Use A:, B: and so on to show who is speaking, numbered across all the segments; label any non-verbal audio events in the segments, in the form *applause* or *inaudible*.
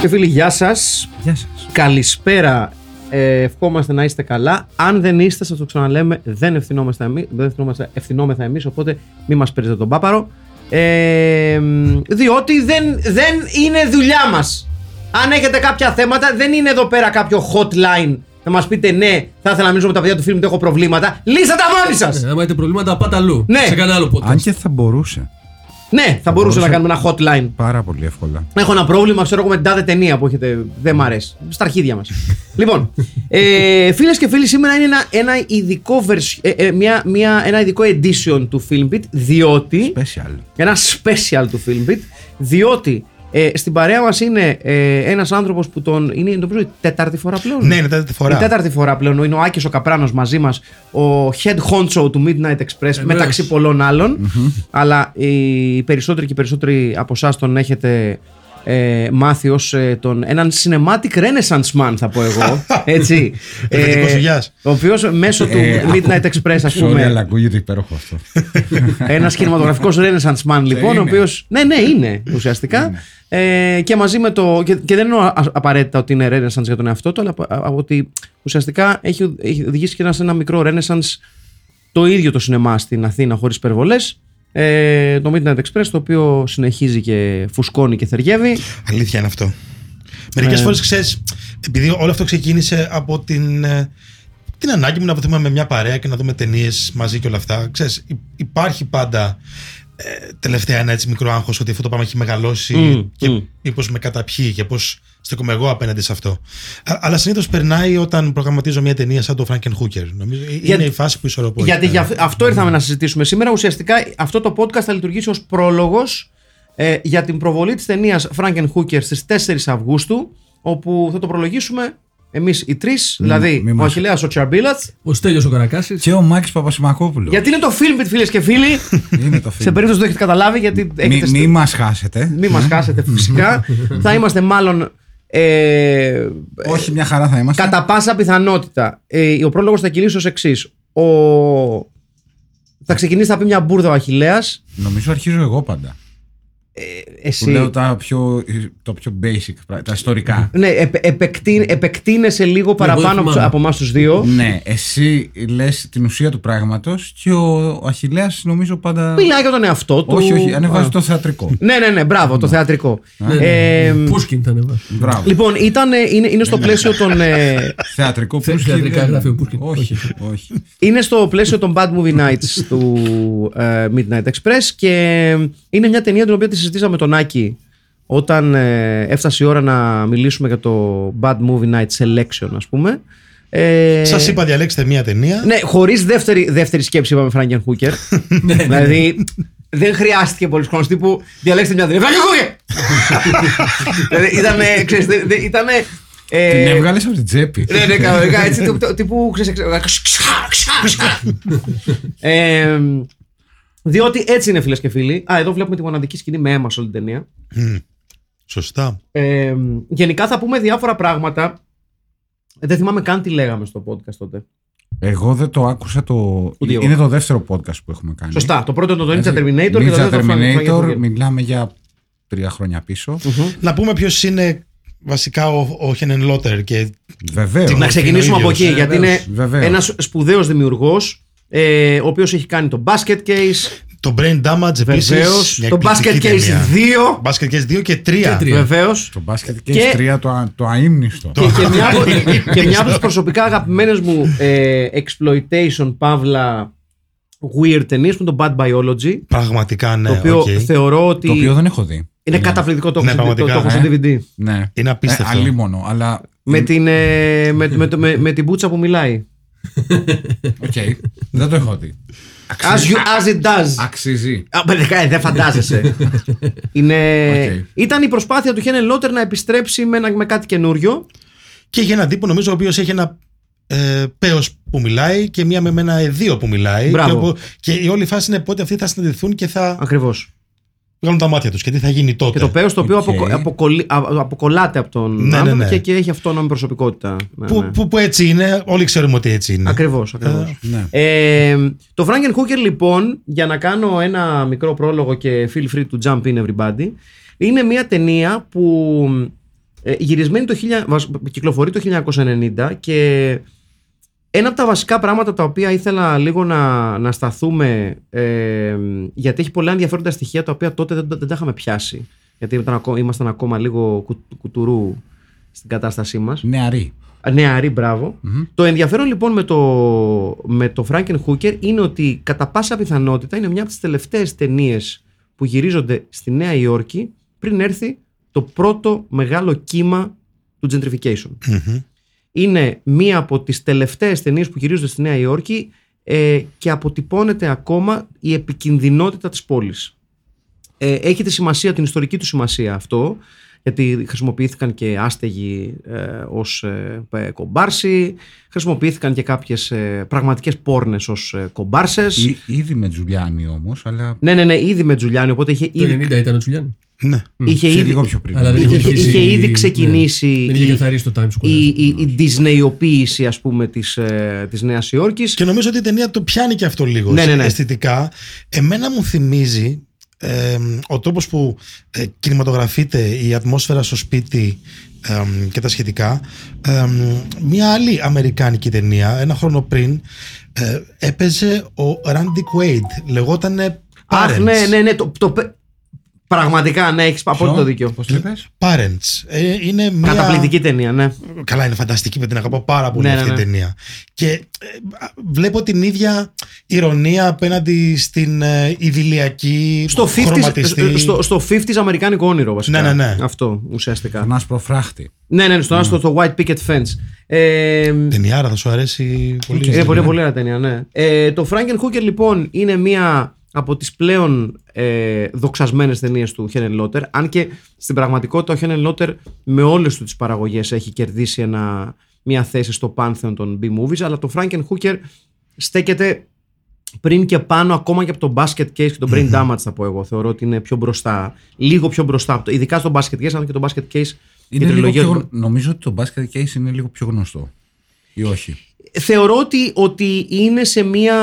A: Και φίλοι, γεια σας.
B: Γεια σας.
A: Καλησπέρα. Ε, ευχόμαστε να είστε καλά. Αν δεν είστε, σας το ξαναλέμε, δεν ευθυνόμαστε εμείς, δεν ευθυνόμαστε, ευθυνόμεθα εμείς, οπότε μην μας παίρνετε τον πάπαρο. Ε, μ, διότι δεν, δεν είναι δουλειά μας. Αν έχετε κάποια θέματα, δεν είναι εδώ πέρα κάποιο hotline να μας πείτε ναι, θα ήθελα να μιλήσω με τα παιδιά του φίλου μου, έχω προβλήματα. Λύστε τα μόνοι σας!
C: Ε, άμα έχετε προβλήματα, πάτε αλλού.
A: Ναι.
C: Σε κανένα άλλο podcast.
B: Αν και θα μπορούσε.
A: Ναι, θα μπορούσε να
B: μπορούσε.
A: κάνουμε ένα hotline.
B: Πάρα πολύ εύκολα.
A: Έχω ένα πρόβλημα, ξέρω εγώ με την τάδε ταινία που έχετε. Δεν μ' αρέσει. Στα αρχίδια μας. *laughs* λοιπόν, ε, φίλες και φίλοι, σήμερα είναι ένα, ένα, ειδικό version- ε, ε, μια, μια, ένα ειδικό edition του Filmbit, διότι.
B: Special.
A: Ένα special του Filmbit, διότι ε, στην παρέα μας είναι ε, ένας άνθρωπος που τον. Είναι νομίζω η τέταρτη φορά πλέον;
D: Ναι, είναι τέταρτη φορά.
A: Η τέταρτη φορά πλέον. Είναι ο Άκης ο Καπράνος μαζί μας, ο head honcho του Midnight Express, μεταξύ πολλών άλλων. Αλλά οι περισσότεροι και οι περισσότεροι από εσάς τον έχετε ε, μάθει ως τον έναν cinematic renaissance man, θα πω εγώ. *laughs* Έτσι.
D: Εφετικός υγείας.
A: ο οποίος μέσω του
B: Ε,
A: Midnight Express, ας *laughs*
B: Sorry,
A: πούμε.
B: αλλά ακούγεται υπέροχο αυτό. *laughs*
A: Ένας κινηματογραφικός Renaissance man, λοιπόν, ο
B: είναι.
A: οποίος. Ναι, ναι, είναι ουσιαστικά. Ε, και μαζί με το. Και, και δεν εννοώ α- απαραίτητα ότι είναι Renaissance για τον εαυτό του, αλλά α- α- ότι ουσιαστικά έχει, έχει οδηγήσει και ένα, σε ένα μικρό Renaissance το ίδιο το σινεμά στην Αθήνα, χωρίς υπερβολές. Ε, το Midnight Express, το οποίο συνεχίζει και φουσκώνει και θεργεύει.
D: Αλήθεια είναι αυτό. Μερικές
A: Ε.
D: φορές ξέρεις, επειδή όλο αυτό ξεκίνησε από την, ε, την ανάγκη μου να βρεθούμε με μια παρέα και να δούμε ταινίες μαζί και όλα αυτά. Ξέρεις, υ- υπάρχει πάντα ε, τελευταία ένα έτσι μικρό άγχος ότι αυτό το πράγμα έχει μεγαλώσει
A: Μμ,
D: και
A: μμ.
D: μήπως με καταπιεί και πώς στέκομαι εγώ απέναντι σε αυτό. Α- αλλά συνήθως περνάει όταν προγραμματίζω μια ταινία σαν το Franken Hooker. Νομίζω ε,
A: Για-
D: είναι η φάση που ισορροπώ.
A: Γιατί
D: εκεί
A: για
D: πέρα.
A: αυ- αυτό ήρθαμε να συζητήσουμε σήμερα. Ουσιαστικά αυτό το podcast θα λειτουργήσει ως πρόλογος ε, για την προβολή της ταινίας Frankenhooker στις 4 Αυγούστου όπου θα το προλογίσουμε εμείς οι τρεις, δηλαδή
B: μη
A: ο
B: μας-
A: Αχιλέας ο Τσαρμπίλατς
C: Ο Στέλιος ο Καρακάσης.
B: Και ο Μάκης Παπασημακόπουλος.
A: γιατί είναι το film φίλες και φίλοι *laughs*
B: Είναι το
A: σε
B: φίλο.
A: περίπτωση που το έχετε καταλάβει γιατί
B: Μη,
A: έχετε
B: μη μας χάσετε.
A: μη μας χάσετε φυσικά *laughs* θα είμαστε μάλλον ε,
B: Όχι, μια χαρά θα είμαστε.
A: Κατά πάσα πιθανότητα, ε, ο πρόλογος θα κυλήσει ως εξής. Ο... Θα ξεκινήσει, θα πει μια μπουρδα ο Αχηλέας
B: Νομίζω αρχίζω εγώ πάντα.
A: Εσύ.
B: Που λέω τα πιο, το πιο basic, πράγματα, τα ιστορικά.
A: Ναι, επ, επεκτεί, επεκτείνεσαι λίγο παραπάνω
C: θυμάμαι.
A: από εμάς τους δύο.
B: ναι, εσύ λες την ουσία του πράγματος και ο Αχιλέας νομίζω πάντα...
A: Μιλάει για τον εαυτό του.
B: Όχι, όχι, ανεβάζει
A: Α.
B: το θεατρικό.
A: Ναι, ναι, ναι, μπράβο, το θεατρικό.
C: Ναι, ναι.
A: Ε,
C: Πούσκιν ήταν εδώ.
B: Μπράβο.
A: λοιπόν, ήταν, είναι, είναι στο πλαίσιο των. ε,
B: Θεατρικό
C: Θε-
B: που
C: θεατρικά γράφει ο Πούσκιν.
B: Όχι, όχι.
A: είναι στο πλαίσιο των Bad Movie Nights του ε, Midnight Express και είναι μια ταινία την οποία τη συζητήσαμε με τον Άκη όταν ε, έφτασε η ώρα να μιλήσουμε για το Bad Movie Night Selection, ας πούμε. Ε,
D: Σας είπα, διαλέξτε μια ταινία.
A: Ναι, χωρίς δεύτερη, δεύτερη σκέψη είπαμε Φράγκεν Χούκερ. *laughs*
C: Ναι, ναι.
A: δηλαδή δεν χρειάστηκε πολύ χρόνο τύπου διαλέξτε μια ταινία. Φράγκεν Χούκερ! δηλαδή ήταν. Ξέρεις, δεν- δεν- ήτανε, ε,
B: Την έβγαλες από την τσέπη.
A: ναι, ναι, κανονικά έτσι τύπου- τύπου- τύπου. ξέρεις, *laughs* Διότι έτσι είναι φίλες και φίλοι. Α, εδώ βλέπουμε τη μοναδική σκηνή με αίμα σε όλη την ταινία.
D: Μμ. Σωστά.
A: Ε, γενικά θα πούμε διάφορα πράγματα. Δεν θυμάμαι καν τι λέγαμε στο podcast τότε.
B: Εγώ δεν το άκουσα το.
A: Ούτε εγώ.
B: Είναι το δεύτερο podcast που έχουμε κάνει.
A: Σωστά. Το πρώτο ήταν το Ninja
B: Έτσι.
A: Terminator και το
B: Ninja
A: δεύτερο το Frank-
B: Terminator,
A: Frank-
B: μιλάμε για τρία χρόνια πίσω.
D: Να πούμε ποιος είναι βασικά ο, ο Χένεν Λότερ και
B: Βεβαίως.
D: Τι
A: Να ξεκινήσουμε
D: Είναι ο
A: από εκεί,
D: ίδιος.
A: γιατί είναι
B: Βεβαίως.
A: ένας σπουδαίος δημιουργός ε, ο οποίος έχει κάνει το Basket Case,
D: Το Brain Damage
A: Βεβαίως.
D: επίση.
A: Το Basket Case 2.
D: Basket Case 2 και 3.
C: Και τρία.
A: Βεβαίως.
B: Το μπάσκετ και,
A: Και-
B: και... 3 το, α- το αείμνηστο.
A: Και, και μια, από- και μια από τις προσωπικά αγαπημένες μου ε, exploitation παύλα weird ταινίες που είναι το Bad Biology.
D: Πραγματικά ναι.
A: το οποίο
D: οκ.
A: θεωρώ ότι
B: Το οποίο δεν έχω δει.
A: είναι καταπληκτικό. Το
D: Ναι,
A: έχω στο- το,
D: πραγματικά,
A: το έχω στο
B: ε.
A: DVD.
B: Ναι.
D: Είναι απίστευτο.
B: Ε, αλίμονο, αλλά.
A: Με την, ε, με, με, με, με την μπούτσα που μιλάει.
B: Οκ. δεν το έχω δει.
A: As, you, as it does.
B: Αξίζει.
A: Α, μπε, Δεν φαντάζεσαι. Είναι...
B: Οκ.
A: Ήταν η προσπάθεια του Henenlotter να επιστρέψει με, ένα- με κάτι καινούριο.
D: Και έχει έναν τύπο νομίζω ο οποίος έχει ένα ε, πέος που μιλάει και μία με ένα αιδοίο που μιλάει.
A: Μπράβο.
D: Και, όπου- και η όλη φάση είναι πότε αυτοί θα συναντηθούν και θα
A: Ακριβώς.
D: Βγάλουν τα μάτια τους και τι θα γίνει τότε.
A: Και το πέος το οποίο
B: Οκ.
A: αποκο- αποκολλεί- α- αποκολλάται από τον
D: Ναι, ναι,
A: άνθρωπο
D: ναι.
A: Και, και έχει αυτόνομη προσωπικότητα. Ναι,
D: που,
A: ναι.
D: που, που έτσι είναι, όλοι ξέρουμε ότι έτσι είναι.
A: Ακριβώς, ακριβώς.
B: Ναι.
A: Ε, το Franken Hooker λοιπόν, για να κάνω ένα μικρό πρόλογο και feel free to jump in everybody, είναι μια ταινία που ε, γυρισμένη το 1000, βασ- κυκλοφορεί το 1990 και ένα από τα βασικά πράγματα τα οποία ήθελα λίγο να, να σταθούμε ε, γιατί έχει πολλά ενδιαφέροντα στοιχεία τα οποία τότε δεν, δεν τα είχαμε πιάσει γιατί ήταν, ακό- ήμασταν ακόμα λίγο κου- κουτουρού στην κατάστασή μας
B: Νεαρή.
A: Νεαρή, μπράβο. Το ενδιαφέρον λοιπόν με το, με το Franken Hooker είναι ότι κατά πάσα πιθανότητα είναι μια από τις τελευταίες ταινίες που γυρίζονται στη Νέα Υόρκη πριν έρθει το πρώτο μεγάλο κύμα του gentrification. Είναι μία από τις τελευταίες ταινίες που γυρίζονται στη Νέα Υόρκη ε, και αποτυπώνεται ακόμα η επικινδυνότητα της πόλης. Ε, έχει τη σημασία, την ιστορική του σημασία αυτό, γιατί χρησιμοποιήθηκαν και άστεγοι ε, ως ε, ε, κομπάρσοι, χρησιμοποιήθηκαν και κάποιες ε, πραγματικές πόρνες ως ε, κομπάρσες.
B: Ή- ήδη με Τζουλιάνι όμως, αλλά.
A: Ναι, ναι, ναι, ήδη με Τζουλιάνι, οπότε είχε
C: Το
A: ήδη,
C: 90 ήταν ο Τζουλιάν.
D: Ναι.
A: είχε
B: και
A: ήδη,
B: λίγο πιο πριν.
C: Αλλά δεν
A: είχε,
C: είχε
A: είχε,
C: αρχίσει-
A: ήδη ξεκινήσει
C: ναι. Δεν είχε
A: η,
C: καθαρίσει το Times Square.
A: η, η, η Disneyοποίηση ας πούμε της, ε, της Νέας Υόρκης.
D: Και νομίζω ότι η ταινία το πιάνει και αυτό λίγο
A: Ναι, ναι, ναι.
D: αισθητικά. Εμένα μου θυμίζει ε, ο τρόπος που ε, κινηματογραφείται η ατμόσφαιρα στο σπίτι ε, και τα σχετικά. Ε, μια άλλη αμερικάνικη ταινία, ένα χρόνο πριν, ε, έπαιζε ο Randy Quaid. Λεγότανε
A: Αχ,
D: Parents.
A: ναι, ναι, ναι, το, το, πε- πραγματικά, ναι, έχεις απόλυτο δίκιο.
B: Πώ το είπες;
D: Parents. Ε, είναι μια...
A: Καταπληκτική ταινία, ναι.
D: Καλά, είναι φανταστική, με την αγαπάω πάρα πολύ
A: Ναι,
D: αυτή
A: ναι,
D: η
A: ναι.
D: ταινία. Και ε, βλέπω την ίδια ηρωνία απέναντι στην ε, ιδηλιακή
A: Στο 50s,
D: χρωματιστή.
A: στο, στο 50s αμερικάνικο όνειρο βασικά.
D: Ναι, ναι, ναι.
A: Αυτό ουσιαστικά.
B: Τον άσπρο φράχτη.
A: Ναι, ναι, στο άστο το White Picket Fence. Ε,
D: Ταινιάρα θα σου αρέσει πολύ.
A: είναι πολύ, πολύ ωραία ταινία, ναι. Ε, το Franken Hooker λοιπόν είναι μία από τις πλέον ε, δοξασμένες ταινίες του Χένεν Λότερ αν και στην πραγματικότητα ο Χένεν Λότερ με όλες του τις παραγωγές έχει κερδίσει ένα, μία θέση στο πάνθεον των B-movies αλλά το Franken Hooker στέκεται πριν και πάνω ακόμα και από το Basket Case και το Brain Damage θα πω εγώ θεωρώ ότι είναι πιο μπροστά λίγο πιο μπροστά από το- ειδικά στο Basket Case αλλά και το Basket Case η
B: Είναι λίγο
A: τριλογία
B: πιο,
A: του-
B: γνω- νομίζω ότι το basket case είναι λίγο πιο γνωστό. Ή όχι;
A: Θεωρώ ότι, ότι είναι σε μια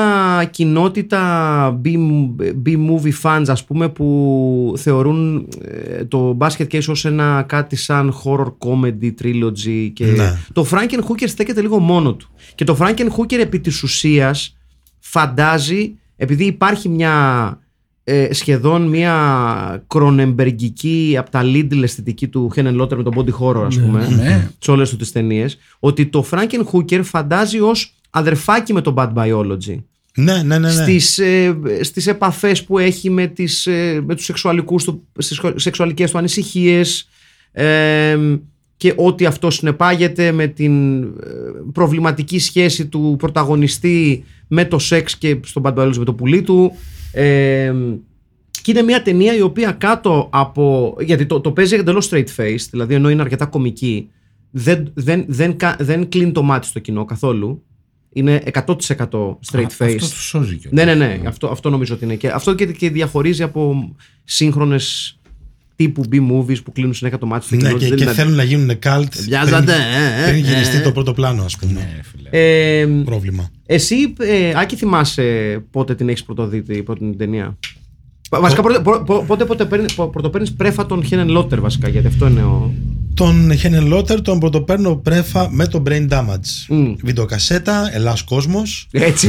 A: κοινότητα B- B-movie fans ας πούμε που θεωρούν ε, το Basket Case ως ένα κάτι σαν horror comedy trilogy και
D: Ναι.
A: το Franken Hooker στέκεται λίγο μόνο του και το Franken Hooker επί της ουσίας φαντάζει επειδή υπάρχει μια ε, σχεδόν μια κρονεμπεργκική από τα Lidl αισθητική του Henen Lotter με τον body horror ας πούμε
B: Ναι.
A: σε όλες του τις ταινίες ότι το Franken Hooker φαντάζει ως αδερφάκι με το Bad Biology
D: Ναι, ναι, ναι. ναι.
A: στις, ε, στις επαφές που έχει με, τις, ε, με τους σεξουαλικούς του, στις σεξουαλικές του ανησυχίες ε, και ό,τι αυτό συνεπάγεται με την ε, προβληματική σχέση του πρωταγωνιστή με το σεξ και στον Bad Biology με το πουλί του ε, και είναι μια ταινία η οποία κάτω από. Γιατί το, το παίζει εντελώς straight face, δηλαδή ενώ είναι αρκετά κομική, δεν, δεν, δεν, κα- δεν κλείνει το μάτι στο κοινό καθόλου. Είναι 100% straight
B: Α,
A: face.
B: Αυτό του σώζει κιόλας.
A: Ναι, ναι, ναι. Αυτό, αυτό νομίζω ότι είναι. Και αυτό και, και διαχωρίζει από σύγχρονες τύπου B-movies που κλείνουν συνέχεια το μάτι στο
D: Ναι,
A: κοινό.
D: και,
A: Δεν
D: και
A: είναι-
D: θέλουν να γίνουν cult
A: Βιάζατε,
D: πριν,
A: ε, ε,
D: πριν
A: ε,
D: γυριστεί
A: ε.
D: το πρώτο πλάνο, ας πούμε.
B: Ναι, φίλε.
A: Ε,
D: Πρόβλημα.
A: Εσύ, ε, Άκη, θυμάσαι πότε την έχεις πρωτοδεί την πρώτη την ταινία. Βασικά, πότε, πο- πο- πότε, πότε παίρνει- πο- πρωτοπαίρνεις πρέφα τον Χένεν Λότερ, βασικά, γιατί αυτό είναι ο.
D: Τον Χένεν Λότερ τον πρωτοπαίρνω πρέφα με το Brain Damage.
A: Μμ.
D: Βιντεοκασέτα, Ελλάς Κόσμος.
A: Έτσι.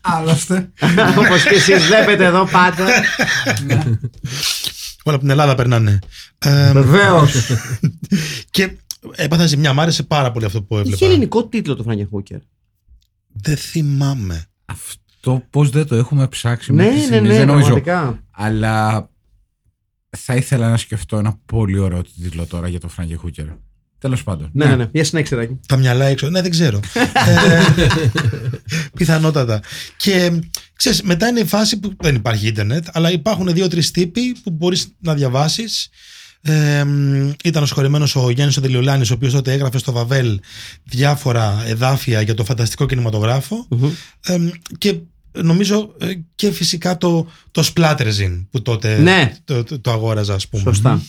B: Άλλωστε.
A: Όπως και εσείς βλέπετε εδώ πάντα.
D: Όλα από την Ελλάδα περνάνε. Ε,
A: Βεβαίως. *laughs*
D: και έπαθα ζημιά. Μ' άρεσε πάρα πολύ αυτό που
A: Είχε
D: έβλεπα.
A: ελληνικό τίτλο το Φράγκερ Χούκερ.
D: Δεν θυμάμαι.
B: Αυτό πώς δεν το έχουμε ψάξει
A: Ναι,
B: μέχρι
A: ναι,
B: στιγμής,
A: ναι,
B: δεν νομίζω.
A: πραγματικά.
B: Αλλά θα ήθελα να σκεφτώ ένα πολύ ωραίο τίτλο τώρα για το Φράγκε Χούκερ. Τέλος πάντων.
A: Ναι, ναι, ναι. Για συνέχισε, Ράκη.
D: Τα μυαλά έξω. Ναι, δεν ξέρω. ε, πιθανότατα. Και ξέρεις, μετά είναι η φάση που δεν υπάρχει ίντερνετ, αλλά υπάρχουν δύο-τρεις τύποι που μπορείς να διαβάσεις. Ε, μ, ήταν ο συγχωρεμένο ο Γιάννης ο Τελειολάνης, ο οποίος τότε έγραφε στο Βαβέλ διάφορα εδάφια για το φανταστικό κινηματογράφο. Ε, μ, και νομίζω ε, και φυσικά το, το Splatterzin που τότε
A: Ναι.
D: το, το, το αγόραζα, ας πούμε.
A: Σωστά.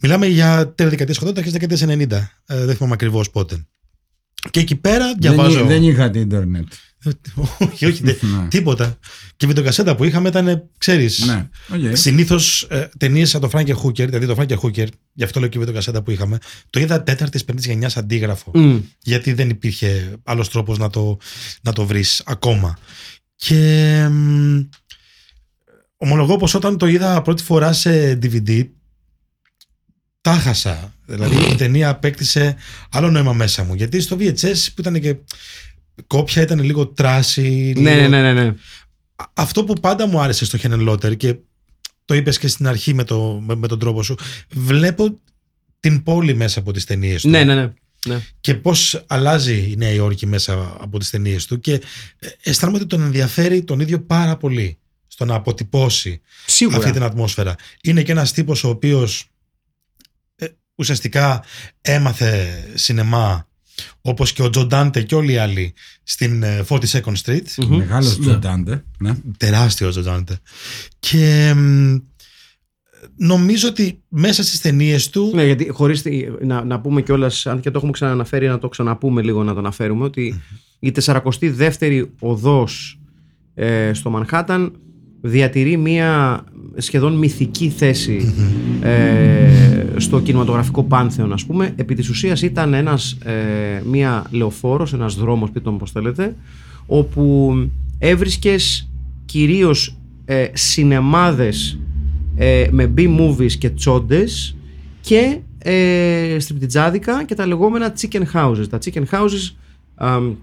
D: Μιλάμε για τέλη δεκαετία 80 και δεκαετία 90. Ε, δεν θυμάμαι ακριβώς πότε. Και εκεί πέρα διαβάζω.
B: Δεν, δεν είχατε ίντερνετ.
D: όχι, όχι, δεν-
B: Ναι.
D: τίποτα. Και η βιντεοκασέτα που είχαμε ήταν, ξέρεις.
B: Ναι, οκ.
D: Συνήθως ε, ταινίες σαν το Frankenhooker, δηλαδή το Frankenhooker, γι' αυτό λέω και η βιντεοκασέτα που είχαμε, το είδα τέταρτης πέμπτης γενιάς αντίγραφο.
A: Μμ.
D: Γιατί δεν υπήρχε άλλος τρόπος να το, να το βρεις ακόμα. Και μ, ομολογώ πως όταν το είδα πρώτη φορά σε DVD, τα χάσα. Δηλαδή η ταινία απέκτησε άλλο νόημα μέσα μου. Γιατί στο VHS που ήταν και κόπια ήταν λίγο τράση.
A: Ναι,
D: λίγο-
A: ναι, ναι, ναι, ναι.
D: Α- Αυτό που πάντα μου άρεσε στο Χένεν Λότερ και το είπες και στην αρχή με, το, με, με τον τρόπο σου, βλέπω την πόλη μέσα από τις ταινίες του
A: Ναι, ναι, ναι. ναι.
D: και πώς αλλάζει η Νέα Υόρκη μέσα από τις ταινίες του και ε, αισθάνομαι ότι τον ενδιαφέρει τον ίδιο πάρα πολύ στο να αποτυπώσει
A: Σίγουρα.
D: αυτή την ατμόσφαιρα. Είναι και ένας τύπος ο οποίος ε, ουσιαστικά έμαθε σινεμά όπως και ο Τζο Ντάντε και όλοι οι άλλοι στην ε, 42nd Street
A: Μμμ.
B: Μεγάλος
C: Ναι.
B: Τζο Ντάντε. Ναι.
D: τεράστιος Τζο Ντάντε και μ, νομίζω ότι μέσα στις ταινίες του
A: Ναι, γιατί χωρίς τη- να, να πούμε κιόλας, αν και το έχουμε ξαναναφέρει, να το ξαναπούμε λίγο να το αναφέρουμε, ότι η 42η οδός ε, στο Μανχάταν διατηρεί μία σχεδόν μυθική θέση ε, στο κινηματογραφικό πάνθεον ας πούμε επί της ουσίας ήταν ένας, ε, μία λεωφόρος, ένας δρόμος πείτε μου πώς θέλετε όπου έβρισκες κυρίως ε, σινεμάδες ε, με B-movies και τσόντες και ε, στριπτιτζάδικα και τα λεγόμενα chicken houses. Τα chicken houses αμ,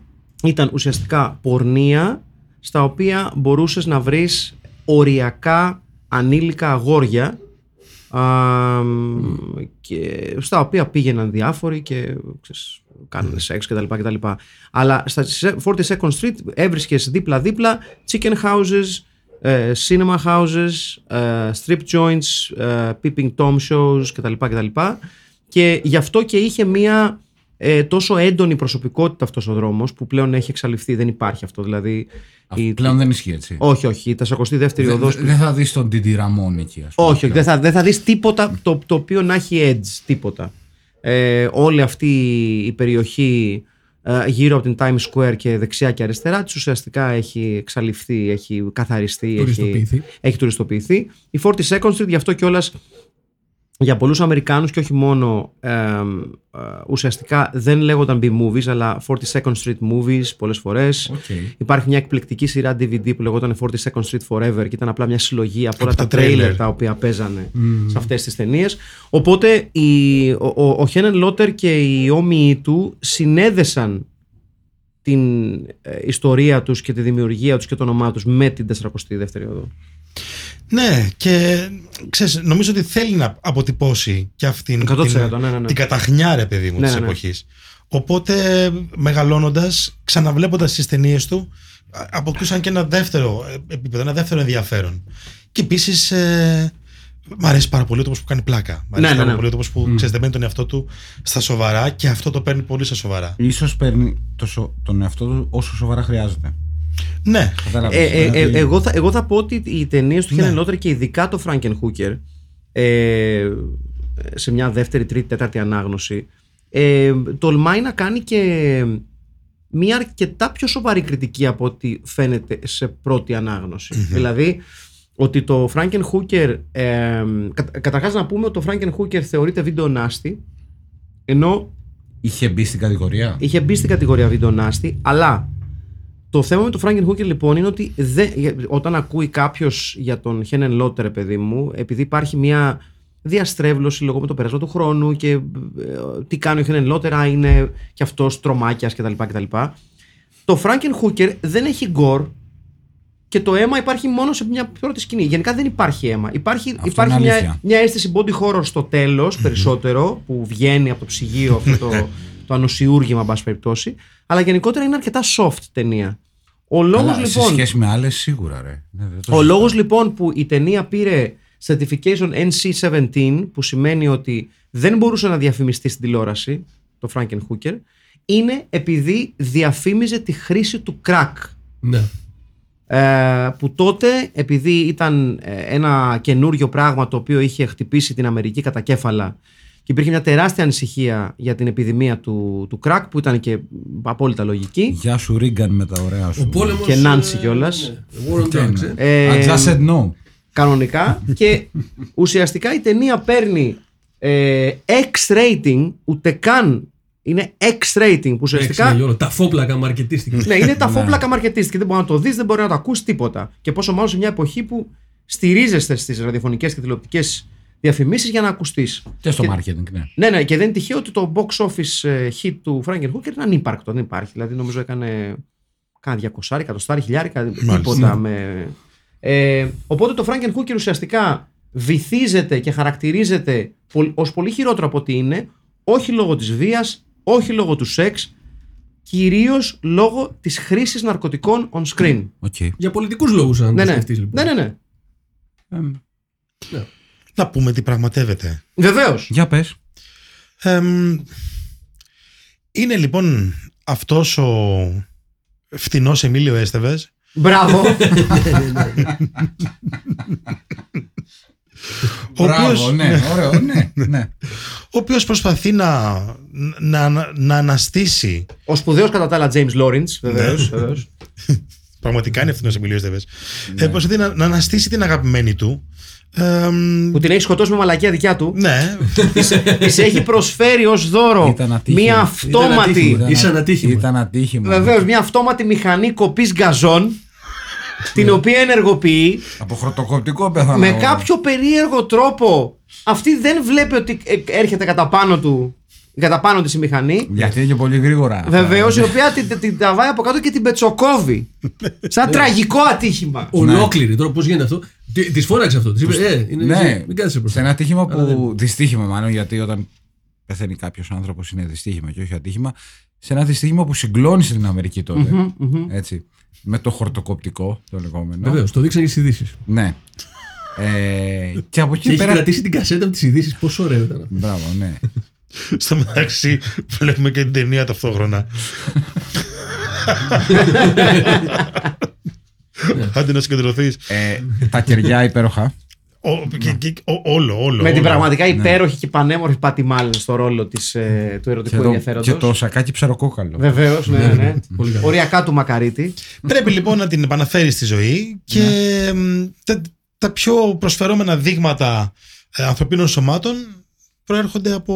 A: ήταν ουσιαστικά πορνεία στα οποία μπορούσες να βρεις οριακά ανήλικα αγόρια αμ, και στα οποία πήγαιναν διάφοροι και ξέρεις, κάνανε σεξ κτλ. κτλ. Αλλά στα 42nd Street έβρισκες δίπλα-δίπλα chicken houses, ε, cinema houses, ε, strip joints, ε, peeping tom shows κτλ. κτλ. Και γι' αυτό και είχε μία ε, τόσο έντονη προσωπικότητα αυτός ο δρόμος που πλέον έχει εξαλειφθεί, δεν υπάρχει αυτό. Δηλαδή, η-
B: Πλέον δεν ισχύει έτσι.
A: όχι, όχι, η 42η
B: Δεν
A: οδός
B: δεν θα δεις τον Τιντι Ραμόν εκεί, ας πούμε.
A: όχι, όχι, δεν θα, δεν θα δεις τίποτα το, το οποίο να έχει edge, τίποτα. Ε, όλη αυτή η περιοχή ε, γύρω από την Times Square και δεξιά και αριστερά της ουσιαστικά έχει εξαλειφθεί, έχει καθαριστεί, έχει,
C: Τουριστοποιηθεί.
A: έχει τουριστοποιηθεί. Η 42nd Street γι' αυτό κιόλας για πολλούς Αμερικάνους και όχι μόνο ε, ε, ουσιαστικά δεν λέγονταν B-movies αλλά 42nd Street movies πολλές φορές.
B: Οκ.
A: Υπάρχει μια εκπληκτική σειρά DVD που λεγόταν 42nd Street Forever και ήταν απλά μια συλλογή από όλα
D: Από
A: τα
D: τα trailer.
A: τρέιλερ τα οποία παίζανε σε αυτές τις ταινίες. Οπότε η, ο, ο, ο Henenlotter και οι όμοιοι του συνέδεσαν την ε, ιστορία τους και τη δημιουργία τους και το όνομά τους με την 42η οδό.
D: Ναι, και ξέρεις, νομίζω ότι θέλει να αποτυπώσει και αυτήν
A: 100%,
D: την,
A: ναι, ναι, ναι.
D: την καταχνιά, ρε παιδί μου,
A: Ναι,
D: της
A: ναι, ναι.
D: εποχής. Οπότε, μεγαλώνοντας, ξαναβλέποντας τις ταινίες του, α- αποκτούσαν και ένα δεύτερο ε, επίπεδο, ένα δεύτερο ενδιαφέρον. Και επίσης. Ε, μ' αρέσει πάρα πολύ ο τρόπο που κάνει πλάκα. Μ' αρέσει
A: Ναι, ναι,
D: πάρα
A: ναι.
D: πολύ ο τρόπο που ξέρεις, δεν παίρνει τον εαυτό του στα σοβαρά και αυτό το παίρνει πολύ στα σοβαρά.
B: Ίσως παίρνει το σο- τον εαυτό του όσο σοβαρά χρειάζεται.
D: Ναι,
B: Κατάλαβες.
A: Ε, ε, ε,
B: Δηλαδή,
A: εγώ, θα, εγώ θα πω ότι οι ταινίες του
D: Ναι.
A: Χένεν Λότερ και ειδικά το Franken Hooker ε, σε μια δεύτερη, τρίτη, τέταρτη ανάγνωση ε, τολμάει να κάνει και μια αρκετά πιο σοβαρή κριτική από ό,τι φαίνεται σε πρώτη ανάγνωση. Δηλαδή ότι το Franken Hooker ε, κα, καταρχάς να πούμε ότι το Franken Hooker θεωρείται βίντεο νάστη ενώ
B: Είχε μπει στην κατηγορία.
A: είχε μπει στην κατηγορία βίντεο νάστη αλλά Το θέμα με τον Φράγκεν Χούκερ λοιπόν είναι ότι δεν, όταν ακούει κάποιος για τον Χένεν Λότερ, παιδί μου, επειδή υπάρχει μια διαστρέβλωση λόγω με το πέρασμα του χρόνου και ε, τι κάνει ο Χένεν Λότερ, α, είναι και αυτός τρομάκιας κτλ, κτλ. Το Φράγκεν Χούκερ δεν έχει γκορ και το αίμα υπάρχει μόνο σε μια πρώτη σκηνή. Γενικά δεν υπάρχει αίμα. Υπάρχει,
B: Αυτό
A: υπάρχει
B: είναι
A: μια,
B: αλήθεια.
A: μια αίσθηση body horror στο τέλος περισσότερο που βγαίνει από το ψυγείο αυτό το, *laughs* το ανοσιούργημα, εν πάση περιπτώσει. Αλλά γενικότερα είναι αρκετά soft ταινία. Ο λόγος
B: Αλλά Σε
A: λοιπόν,
B: σχέση με άλλες, σίγουρα ρε. Ναι, δεν το
A: ο
B: συζητάω.
A: λόγος λοιπόν που η ταινία πήρε certification NC-17 που σημαίνει ότι δεν μπορούσε να διαφημιστεί στην τηλεόραση το Franken Hooker είναι επειδή διαφήμιζε τη χρήση του crack
C: Ναι.
A: ε, που τότε επειδή ήταν ε, ένα καινούριο πράγμα το οποίο είχε χτυπήσει την Αμερική κατά κέφαλα και υπήρχε μια τεράστια ανησυχία για την επιδημία του, του crack που ήταν και απόλυτα λογική
B: Γεια σου Ρίγκαν με τα ωραία σου.
C: Ο πόλεμος.
A: Και Nancy κιόλας.
C: War on
B: Τι
C: drugs,
B: είναι.
C: ε.
A: Ε,
B: I just said no.
A: κανονικά *laughs* και ουσιαστικά η ταινία παίρνει ε, X rating ούτε καν είναι X rating που ουσιαστικά
C: Έξι, όλο. Τα φόπλακα μαρκετίστηκε.
A: ναι, είναι τα *laughs* φόπλακα μαρκετίστηκε. Δεν μπορεί να το δεις, δεν μπορεί να το ακούσει τίποτα. Και πόσο μάλλον σε μια εποχή που στηρίζεστε στις ραδιοφωνικές και τηλεοπτικές διαφημίσεις για να ακουστείς.
B: Και στο marketing, ναι.
A: Ναι, ναι, και δεν είναι τυχαίο ότι το box office ε, hit του Frankenhooker είναι ανύπαρκτο. Δεν υπάρχει. Δηλαδή, νομίζω έκανε. Κάνα 200, εκατοστάρι, χιλιάρικα, τίποτα. Με... Ε, οπότε το Frankenhooker ουσιαστικά βυθίζεται και χαρακτηρίζεται ως πολύ χειρότερο από ό,τι είναι, όχι λόγω της βίας, όχι λόγω του σεξ, κυρίως λόγω της χρήσης ναρκωτικών on screen.
B: Οκ.
C: Για πολιτικούς λόγους, αν
A: Ναι,
C: το
A: ναι.
C: σκεφτείς, λοιπόν.
A: ναι, ναι, ναι.
B: Εμ,
D: Να πούμε τι πραγματεύεται.
A: Βεβαίως.
B: Για πες.
D: Εμ, είναι λοιπόν αυτός ο φτηνός Εμίλιο Έστεβες
A: Μπράβο. *laughs*
D: ο
B: Μπράβο,
D: οποίος,
B: ναι, ωραίο, ναι, ναι. *laughs*
D: ο οποίος προσπαθεί να, να, να, να αναστήσει
A: Ο σπουδαίος κατά τα άλλα James Lawrence. Βεβαίως. *laughs*
D: πραγματικά είναι φτηνός Εμίλιο Έστεβες ε, προσπαθεί να, να αναστήσει την αγαπημένη του Εμ,
A: που την έχει σκοτώσει με μαλακία δικιά του.
D: ναι
A: Τη έχει προσφέρει ως δώρο
B: Ήταν ατύχημα.
A: μία
C: Ήταν
A: αυτόματη.
C: ατύχημα. Ήσαν ατύχημα.
B: Ήταν ατύχημα.
A: Βεβαίως, μία αυτόματη μηχανή κοπής γκαζών. την οποία ενεργοποιεί
B: Από χρωτοκοπτικό πέθανα.
A: με
B: εγώ.
A: κάποιο περίεργο τρόπο. Αυτή δεν βλέπει ότι ε, έρχεται κατά πάνω του. Κατά πάνω της η μηχανή.
B: Γιατί είναι και πολύ γρήγορα.
A: Βεβαίως, η οποία την, την τραβάει από κάτω και την πετσοκόβει. *laughs* Σαν τραγικό ατύχημα.
C: Ολόκληρη. Τώρα πώς γίνεται αυτό; Τη φώναξε αυτό. Τη είπε, Ε, είναι,
B: Ναι,
C: μην κάθεσαι
B: σε
C: μπροστά.
B: ένα ατύχημα
C: Αλλά δεν-
B: που. Δυστύχημα, μάλλον, γιατί όταν πεθαίνει κάποιος άνθρωπος είναι δυστύχημα και όχι ατύχημα. Σε ένα δυστύχημα που συγκλώνησε την Αμερική τότε. Έτσι. Με το χορτοκοπτικό, το λεγόμενο.
C: Βεβαίως, το δείξανε στις ειδήσεις.
B: Ναι. Ε, και από
C: Και
B: εκεί
C: έχει
B: πέρα.
C: κρατήσει την κασέτα από τις ειδήσεις. Πόσο ωραίο ήταν. αυτό.
B: Μπράβο, ναι. *laughs*
D: στο μεταξύ βλέπουμε και την ταινία ταυτόχρονα *laughs* *laughs* *laughs* Άντε να συγκεντρωθείς
B: Ε, τα κεριά υπέροχα.
D: Ο- και- και- ο- Όλο, όλο.
A: Με την
D: όλο.
A: πραγματικά υπέροχη και πανέμορφη Πάτη Μάλλον στο ρόλο της, ε, του
B: Και
A: ερωτικού
B: το,
A: ενδιαφέροντος.
B: και το σακάκι ψαροκόκαλο.
A: Βεβαίως, ναι, ναι. ναι.
C: Πολύ καλό.
A: Οριακά του μακαρίτη.
D: Πρέπει λοιπόν να την επαναφέρεις στη ζωή και μ, τα, τα πιο προσφερόμενα δείγματα ε, ανθρωπίνων σωμάτων προέρχονται από,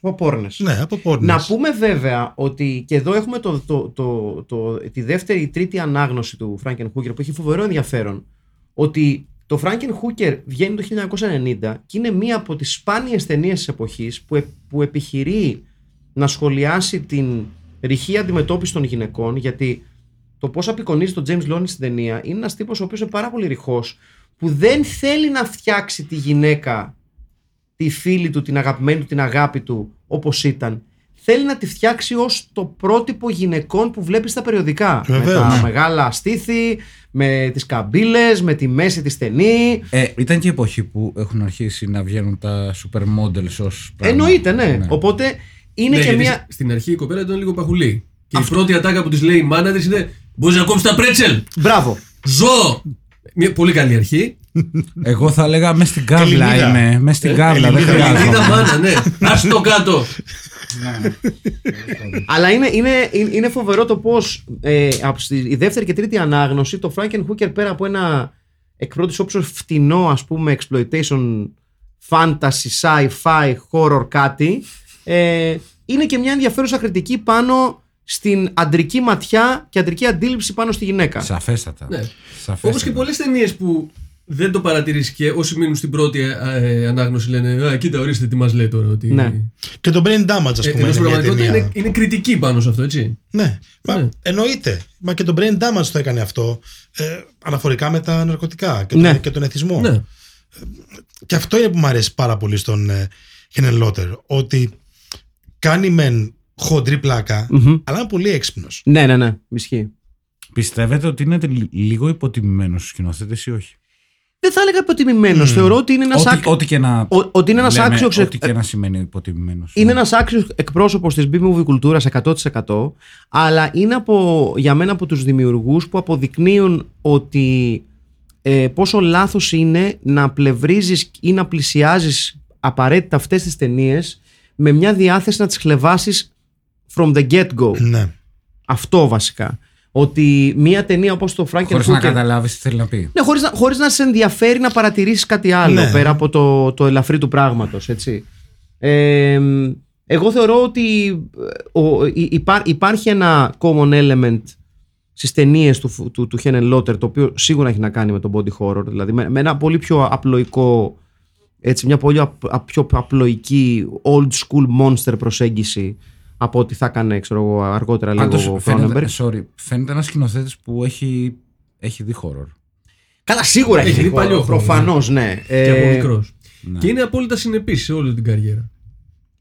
A: Από πόρνες.
D: ναι, από πόρνες.
A: Να πούμε βέβαια ότι και εδώ έχουμε το, το, το, το, τη δεύτερη ή τρίτη ανάγνωση του Franken Hooker που έχει φοβερό ενδιαφέρον. Ότι το Franken Hooker βγαίνει το 1990 και είναι μία από τις σπάνιες ταινίες της εποχής που, ε- που επιχειρεί να σχολιάσει την ρηχή αντιμετώπιση των γυναικών γιατί το πώς απεικονίζει τον James Lawrence στην ταινία είναι ένας τύπος ο οποίος είναι πάρα πολύ ρηχός που δεν θέλει να φτιάξει τη γυναίκα τη φίλη του, την αγαπημένη του, την αγάπη του όπως ήταν. Θέλει να τη φτιάξει ως το πρότυπο γυναικών που βλέπεις στα περιοδικά.
D: Βεβαίως.
A: Με τα
D: Ναι.
A: μεγάλα στήθη, με τις καμπύλες, με τη μέση της στενή.
B: Ε, ήταν και η εποχή που έχουν αρχίσει να βγαίνουν τα supermodels ως πράγμα.
A: Εννοείται, ναι. Οπότε είναι
C: Ναι,
A: και
C: γιατί
A: μια...
C: Στην αρχή η κοπέλα ήταν λίγο παχουλή. Και η πρώτη ατάκα που της λέει η μάνα της είναι Μπορείς να κόψεις τα πρέτσελ!
A: Μπράβο.
C: Ζω! Μια πολύ καλή αρχή.
B: Εγώ θα έλεγα μες στην κάβλα
D: Ελληνίδα.
B: είμαι. Μες στην κάβλα, δεν
D: Ελληνίδα.
C: Ελληνίδα
B: χρειάζομαι.
C: μάνα, ναι. Α το κάτω.
A: Αλλά είναι, είναι, είναι φοβερό το πώς ε, από στη, η δεύτερη και τρίτη ανάγνωση το Franken Hooker πέρα από ένα εκ πρώτης όψεως φτηνό ας πούμε exploitation fantasy, sci-fi, horror κάτι ε, είναι και μια ενδιαφέρουσα κριτική πάνω στην αντρική ματιά και αντρική αντίληψη πάνω στη γυναίκα.
B: Σαφέστατα.
C: Ναι.
B: Σαφέστατα.
C: Όπως και πολλές ταινίες που δεν το παρατηρήσει και όσοι μείνουν στην πρώτη ε, ανάγνωση λένε Α, κοίτα, ορίστε τι μας λέει τώρα. Ότι...
A: Ναι.
D: Και το Brain Damage, ας
C: Ε,
D: πούμε.
C: ενώ στην
D: είναι μια
C: πραγματικότητα
D: ταινία.
C: είναι, είναι κριτική πάνω σε αυτό, έτσι.
D: Ναι, μα,
C: Ναι.
D: εννοείται. Μα και το Brain Damage το έκανε αυτό ε, αναφορικά με τα ναρκωτικά και,
A: Ναι.
D: τον, και τον εθισμό.
C: Ναι.
D: Και αυτό είναι που μου αρέσει πάρα πολύ στον ε, Χένεν Λότερ. Ότι κάνει μεν χοντρή πλάκα,
A: Μμμ.
D: αλλά είναι πολύ έξυπνος.
A: Ναι, ναι, ναι, ισχύει.
B: Πιστεύετε ότι είναι τελ- λίγο υποτιμημένος στους σκηνοθέτες ή όχι;
A: Δεν θα έλεγα υποτιμημένος. Θεωρώ ότι είναι ένας
B: Ό,τι,
A: άξιο.
B: ό,τι και να.
A: Ότι είναι ένας
B: λέμε,
A: άξιος. ξε-
B: Ό,τι και να σημαίνει υποτιμημένος.
A: Είναι ένας άξιος εκπρόσωπος της B-movie κουλτούρας 100%, αλλά είναι από, για μένα από τους δημιουργούς που αποδεικνύουν ότι ε, πόσο λάθος είναι να πλευρίζεις ή να πλησιάζεις απαραίτητα αυτές τις ταινίες με μια διάθεση να τις χλεβάσεις from the get-go.
D: Ναι.
A: Αυτό βασικά. Ότι μια ταινία όπως το Frankenstein.
B: Χωρίς να καταλάβεις τι θέλει να πει.
A: Ναι, χωρίς να, χωρίς να σε ενδιαφέρει να παρατηρήσεις κάτι άλλο
D: Ναι.
A: πέρα από το, το ελαφρύ του πράγματος, έτσι. Ε, εγώ θεωρώ ότι ε, ο, υ- υπά- υπάρχει ένα common element στις ταινίες του, του, του Helen Lotter το οποίο σίγουρα έχει να κάνει με το body horror δηλαδή με, με ένα πολύ πιο απλοϊκό έτσι, μια πολύ απ- απ- πιο απλοϊκή old school monster προσέγγιση από ό,τι θα έκανε ξέρω εγώ, αργότερα λίγο
B: Πάντως,
A: ο
B: φαίνεται,
A: Cronenberg.
B: sorry, φαίνεται ένας σκηνοθέτης που έχει, έχει δει horror.
A: Καλά, σίγουρα
C: Έχει
A: έχει
C: δει
A: δει
C: παλιό χρόνο,
A: Προφανώς, ναι.
C: Και από
A: Ε,
C: μικρός.
B: Ναι.
C: Και είναι απόλυτα συνεπής σε όλη την καριέρα.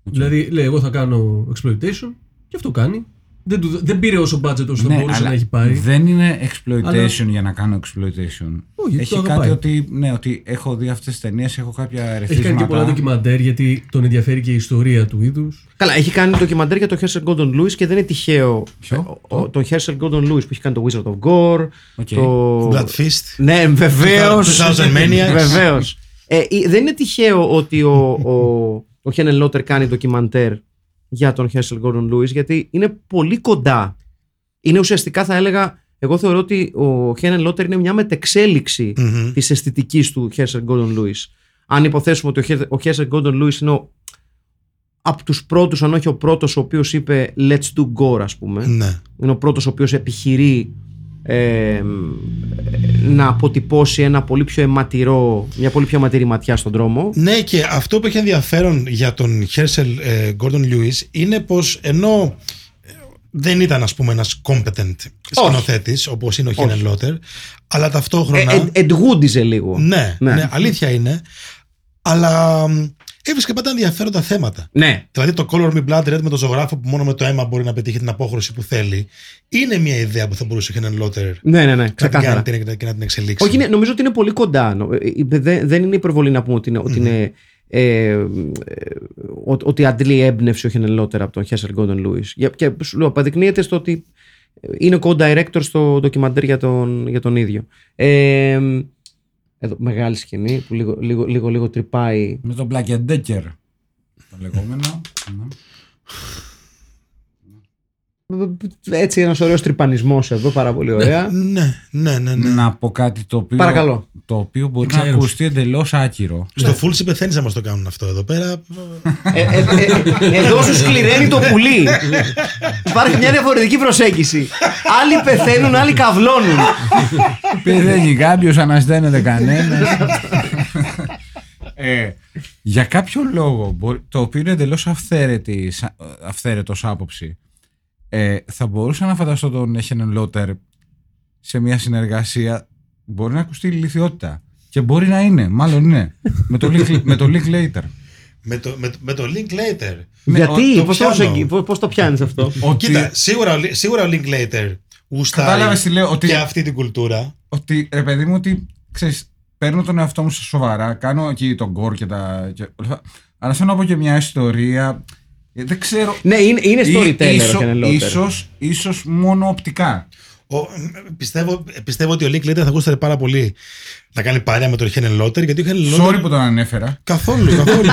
C: Δηλαδή, λέει, εγώ θα κάνω exploitation και αυτό κάνει. Δεν, του, δεν πήρε όσο budget όσο θα μπορούσε
B: Ναι, αλλά
C: να έχει πάρει.
B: Δεν είναι exploitation
C: Αλλά-
B: για να κάνω exploitation.
C: Όχι,
B: έχει
C: το
B: κάτι
C: αγαπάει.
B: ότι, ναι, ότι έχω δει αυτές τις ταινίες, έχω κάποια
C: Έχει
B: ερεθίσματα.
C: κάνει και πολλά ντοκιμαντέρ γιατί τον ενδιαφέρει και η ιστορία του είδους.
A: Καλά, έχει κάνει ντοκιμαντέρ για τον Herschel Gordon Lewis και δεν είναι τυχαίο.
B: Ποιο;
A: ε, ο- τον Herschel Gordon Lewis που έχει κάνει το Wizard of Gore.
B: Οκ.
A: Το...
D: Blood Feast.
A: Ναι, βεβαίως. *laughs*
D: 2000 Maniacs.
A: Βεβαίως. Ε, ε, δεν είναι τυχαίο ότι ο, ο, ο Henenlotter κάνει ντοκιμαντέρ για τον Herschel Gordon Lewis γιατί είναι πολύ κοντά. Είναι ουσιαστικά, θα έλεγα, εγώ θεωρώ ότι ο Χένεν Λότερ είναι μια μετεξέλιξη
D: Μμμ.
A: της αισθητικής του Herschel Gordon Lewis. Αν υποθέσουμε ότι ο Χε- ο Herschel Gordon Lewis είναι ο, από τους πρώτους, αν όχι ο πρώτος, ο οποίος είπε Let's do gore, ας πούμε.
D: Ναι.
A: Είναι ο πρώτος ο οποίος επιχειρεί ε, να αποτυπώσει ένα πολύ πιο αιματηρό, μια πολύ πιο αιματηρή ματιά στον δρόμο.
D: Ναι, και αυτό που έχει ενδιαφέρον για τον Herschel ε, Gordon Lewis είναι πως ενώ ε, δεν ήταν ας πούμε ένας competent σκηνοθέτης όπως είναι ο Χένεν Λότερ αλλά ταυτόχρονα
A: Ε, ε, εντγούντιζε λίγο.
D: ναι,
A: Ναι.
D: ναι. αλήθεια είναι αλλά μ, έβρισκε πάντα ενδιαφέροντα θέματα
A: Ναι.
D: Δηλαδή το Color Me Blood Red με το ζωγράφο που μόνο με το αίμα μπορεί να πετύχει την απόχρωση που θέλει είναι μια ιδέα που θα μπορούσε ο Χένεν Λότερ
A: Ναι, ναι, ναι,
D: να την
A: ξεκάθαρα.
D: κάνει και να- και να την εξελίξει.
A: Όχι, είναι- νομίζω ότι είναι πολύ κοντά. Νο- ε, ε, Δεν, δεν είναι υπερβολή να πούμε ότι είναι, ότι, είναι, ε, ε, ο- ότι αντλεί έμπνευση ο Χένεν Λότερ από τον Χέσσερ Γκόντον Λούις. Για- Και σου λέω, αποδεικνύεται στο ότι είναι co-director στο ντοκιμαντέρ για τον, για τον ίδιο. Ε, εδώ, μεγάλη σκηνή που λίγο, λίγο, λίγο, λίγο τρυπάει.
B: Με τον Black and Decker. Το λεγόμενο. *laughs* Ναι.
A: Έτσι, ένας ωραίος τρυπανισμός εδώ, πάρα πολύ ωραία.
D: Ναι, ναι, ναι. ναι.
B: Να πω κάτι το οποίο,
A: Παρακαλώ.
B: το οποίο μπορεί να
C: Εξαίρεση.
B: ακουστεί εντελώς άκυρο.
D: Στο full σε πεθαίνεις να μας το κάνουν αυτό εδώ πέρα.
A: Ε, ε, ε, εδώ σου σκληραίνει το πουλί. Υπάρχει μια διαφορετική προσέγγιση. Άλλοι πεθαίνουν, άλλοι καυλώνουν.
B: Πεθαίνει κάποιος, ανασταίνεται κανένας. *laughs* ε, για κάποιο λόγο, μπορεί- το οποίο είναι εντελώς αυθαίρετος άποψη, ε, θα μπορούσα να φανταστώ τον Έχενεν Λότερ σε μια συνεργασία. Μπορεί να ακουστεί ηλικιότητα. Και μπορεί να είναι, μάλλον είναι. με το Link, με το Link Later.
D: με, το, με, με το link later.
A: Γιατί,
D: το
A: πώς το,
D: πιάνω.
A: προσεγγί- πώς- πώς το πιάνεις αυτό;
B: Ότι,
D: Κοίτα, σίγουρα, ο Li- σίγουρα ο link later γουστάρει
B: Κατάλαβες τι λέω, ότι-
D: και αυτή την κουλτούρα.
B: ότι ρε παιδί μου, ότι ξέρεις, παίρνω τον εαυτό μου σε σοβαρά, κάνω εκεί τον γκορ και τα. Και, όλα αυτά, αλλά θέλω να πω και μια ιστορία. Ε, Δεν ξέρω.
A: ναι, είναι, είναι
B: Ή-
A: storyteller
B: ίσο-
A: ο Χένεν Λότερ.
D: ίσως-
B: ίσως μόνο οπτικά.
D: Ο, πιστεύω, πιστεύω ότι ο link later θα γούσταρε πάρα πολύ να κάνει παρέα με τον Χένεν Λότερ γιατί ο Χένεν
B: Sorry
D: Λότερ
B: που τον ανέφερα.
D: Καθόλου, καθόλου.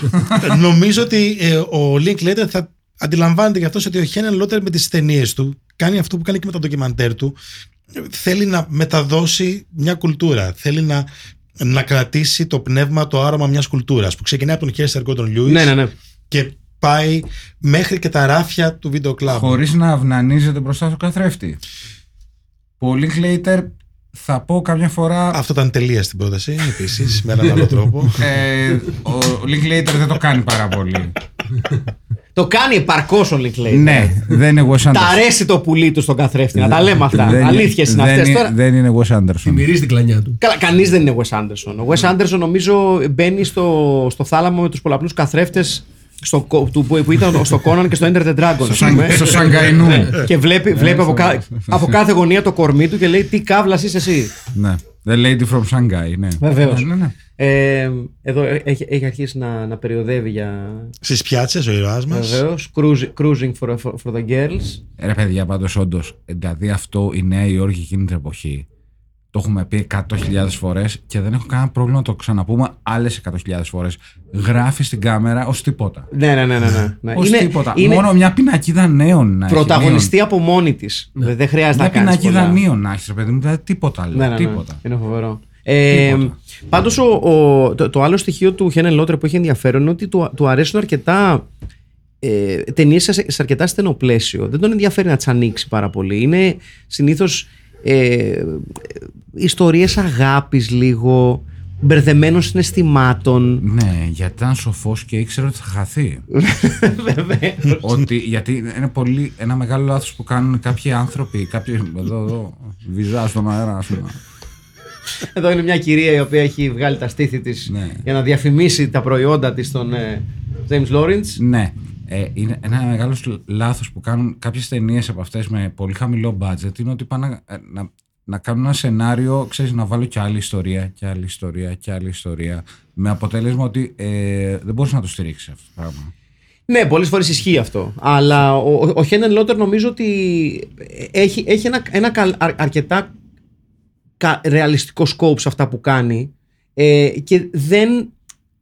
D: *laughs* Νομίζω ότι ε, ο Linklater θα αντιλαμβάνεται και αυτός ότι ο Χένεν Λότερ με τις ταινίες του κάνει αυτό που κάνει και με τα ντοκιμαντέρ του. Θέλει να μεταδώσει μια κουλτούρα. Θέλει να, να κρατήσει το πνεύμα, το άρωμα μιας κουλτούρας που ξεκινάει από τον Χέστερ Gordon Lewis
A: Ναι, ναι, ναι.
D: και πάει μέχρι και τα ράφια του βίντεο κλαμπ.
B: Χωρίς να αυνανίζεται μπροστά στο καθρέφτη. Πολύ Later θα πω κάποια φορά.
D: Αυτό ήταν τελεία στην πρόταση, επίσης, με έναν άλλο τρόπο. *laughs*
B: ε, ο Linklater δεν το κάνει πάρα πολύ.
A: Το κάνει επαρκώς ο Linklater.
B: ναι, δεν είναι Wes Anderson.
A: Τα αρέσει το πουλί του στον καθρέφτη. Να τα λέμε αυτά.
B: Δεν-
A: Αλήθειες είναι
B: δεν
A: αυτές τώρα.
B: Δεν είναι Wes Anderson.
C: Τη μυρίζει την κλανιά του.
A: Καλά, κανείς δεν είναι Wes Anderson. Ο Wes Anderson νομίζω μπαίνει στο, στο θάλαμο με τους πολλαπλούς καθρέφτες στο, κο- του, που, που ήταν στο Conan και στο Enter the Dragon. ας πούμε.
B: Στο Σαγκαϊνού.
A: και βλέπει, βλέπει από, κα- από κάθε γωνία το κορμί του και λέει τι καύλας είσαι εσύ;
B: ναι. The Lady from Shanghai, ναι.
A: Βεβαίως.
B: Ναι, ναι.
A: Ε, εδώ έχει, έχει αρχίσει να, να περιοδεύει για.
D: Στις πιάτσες ο ήρωάς μας.
A: Βεβαίως. Cruising, cruising for, for, for the girls.
B: Ρε παιδιά, πάντως όντως, δηλαδή αυτό η Νέα Υόρκη εκείνη την εποχή. Το έχουμε πει 100.000 φορές και δεν έχω κανένα πρόβλημα να το ξαναπούμε άλλες 100.000 φορές. Γράφει στην κάμερα ως τίποτα.
A: Ναι, ναι, ναι. ναι, ναι. ναι.
B: Ω τίποτα. Μόνο μια πινακίδα νέων να έχει.
A: πρωταγωνιστή από μόνη της. Δεν χρειάζεται
B: Μια
A: να κάνεις.
B: πινακίδα νέων να έχεις, ρε παιδί μου. Δηλαδή τίποτα. Λέω,
A: Ναι, ναι, ναι.
B: τίποτα.
A: Είναι φοβερό. Ε,
B: Τίποτα.
A: Πάντως, το, το άλλο στοιχείο του Χένεν Λότερ που έχει ενδιαφέρον είναι ότι του, του αρέσουν αρκετά ε, ταινίες σε, σε αρκετά στενό πλαίσιο. Δεν τον ενδιαφέρει να τις ανοίξει πάρα πολύ. Είναι συνήθως ε, ιστορίες αγάπης λίγο, μπερδεμένων συναισθημάτων.
B: Ναι, γιατί ήταν σοφός και ήξερε ότι θα χαθεί. *laughs*
A: Βεβαίως.
B: ότι, γιατί είναι πολύ, ένα μεγάλο λάθος που κάνουν κάποιοι άνθρωποι. Κάποιοι, εδώ, εδώ, βυζά στον αέρα, ας πούμε.
A: Εδώ είναι μια κυρία η οποία έχει βγάλει τα στήθη της
B: Ναι.
A: για να διαφημίσει τα προϊόντα της στον ε, James Lawrence.
B: Ναι. Ε, είναι ένα μεγάλο λάθος που κάνουν κάποιες ταινίες από αυτές με πολύ χαμηλό budget είναι ότι πάνε να, ε, να, να κάνουν ένα σενάριο, ξέρεις, να βάλω και άλλη ιστορία και άλλη ιστορία και άλλη ιστορία. Με αποτέλεσμα ότι ε, δεν μπορείς να το στηρίξεις αυτό το πράγμα.
A: Ναι, πολλές φορές ισχύει αυτό. Αλλά ο, ο, ο Χένεν Λότερ νομίζω ότι έχει, έχει ένα, ένα καλ- αρ- αρκετά κα- ρεαλιστικό σκόπ σε αυτά που κάνει ε, και δεν,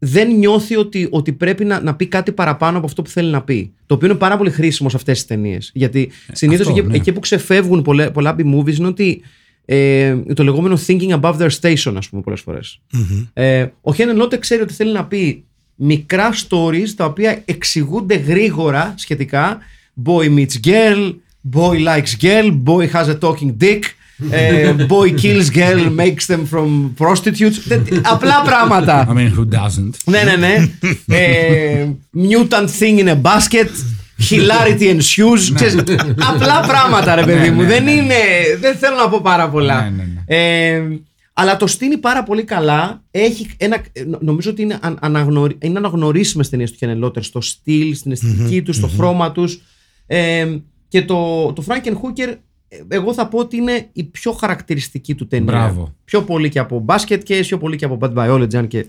A: δεν νιώθει ότι, ότι πρέπει να, να πει κάτι παραπάνω από αυτό που θέλει να πει. Το οποίο είναι πάρα πολύ χρήσιμο σε αυτές τις ταινίες. Γιατί συνήθως
B: αυτό,
A: εκεί,
B: ναι.
A: εκεί που ξεφεύγουν πολλέ, πολλά B-movies είναι ότι ε, το λεγόμενο thinking above their station, ας πούμε, πολλές φορές. Ε, ο Χένεν Λότερ ξέρει ότι θέλει να πει μικρά stories τα οποία εξηγούνται γρήγορα σχετικά. Boy meets girl, boy likes girl, boy has a talking dick, ε, boy kills girl, makes them from prostitutes. Τε- Απλά πράγματα.
B: I mean, who doesn't;
A: ναι, ναι, ναι. Ε, mutant thing in a basket. Hilarity ensues. Ξέρεις, απλά πράγματα, ρε παιδί
B: Ναι,
A: μου.
B: ναι,
A: δεν
B: ναι.
A: είναι. Δεν θέλω να πω πάρα πολλά.
B: Ναι, ναι, ναι.
A: Ε, αλλά το στείνει πάρα πολύ καλά. Έχει ένα, νο- νομίζω ότι είναι, αν- αναγνωρι, είναι αναγνωρίσιμες ταινίες του Χένεν Λότερ στο στυλ, στην αισθητική τους, στο χρώμα τους. Ε, και το, το Frankenhooker ε, εγώ θα πω ότι είναι η πιο χαρακτηριστική του ταινία.
B: Μπράβο.
A: Πιο πολύ και από Basket Case, πιο πολύ και από Bad Biology. Αν και...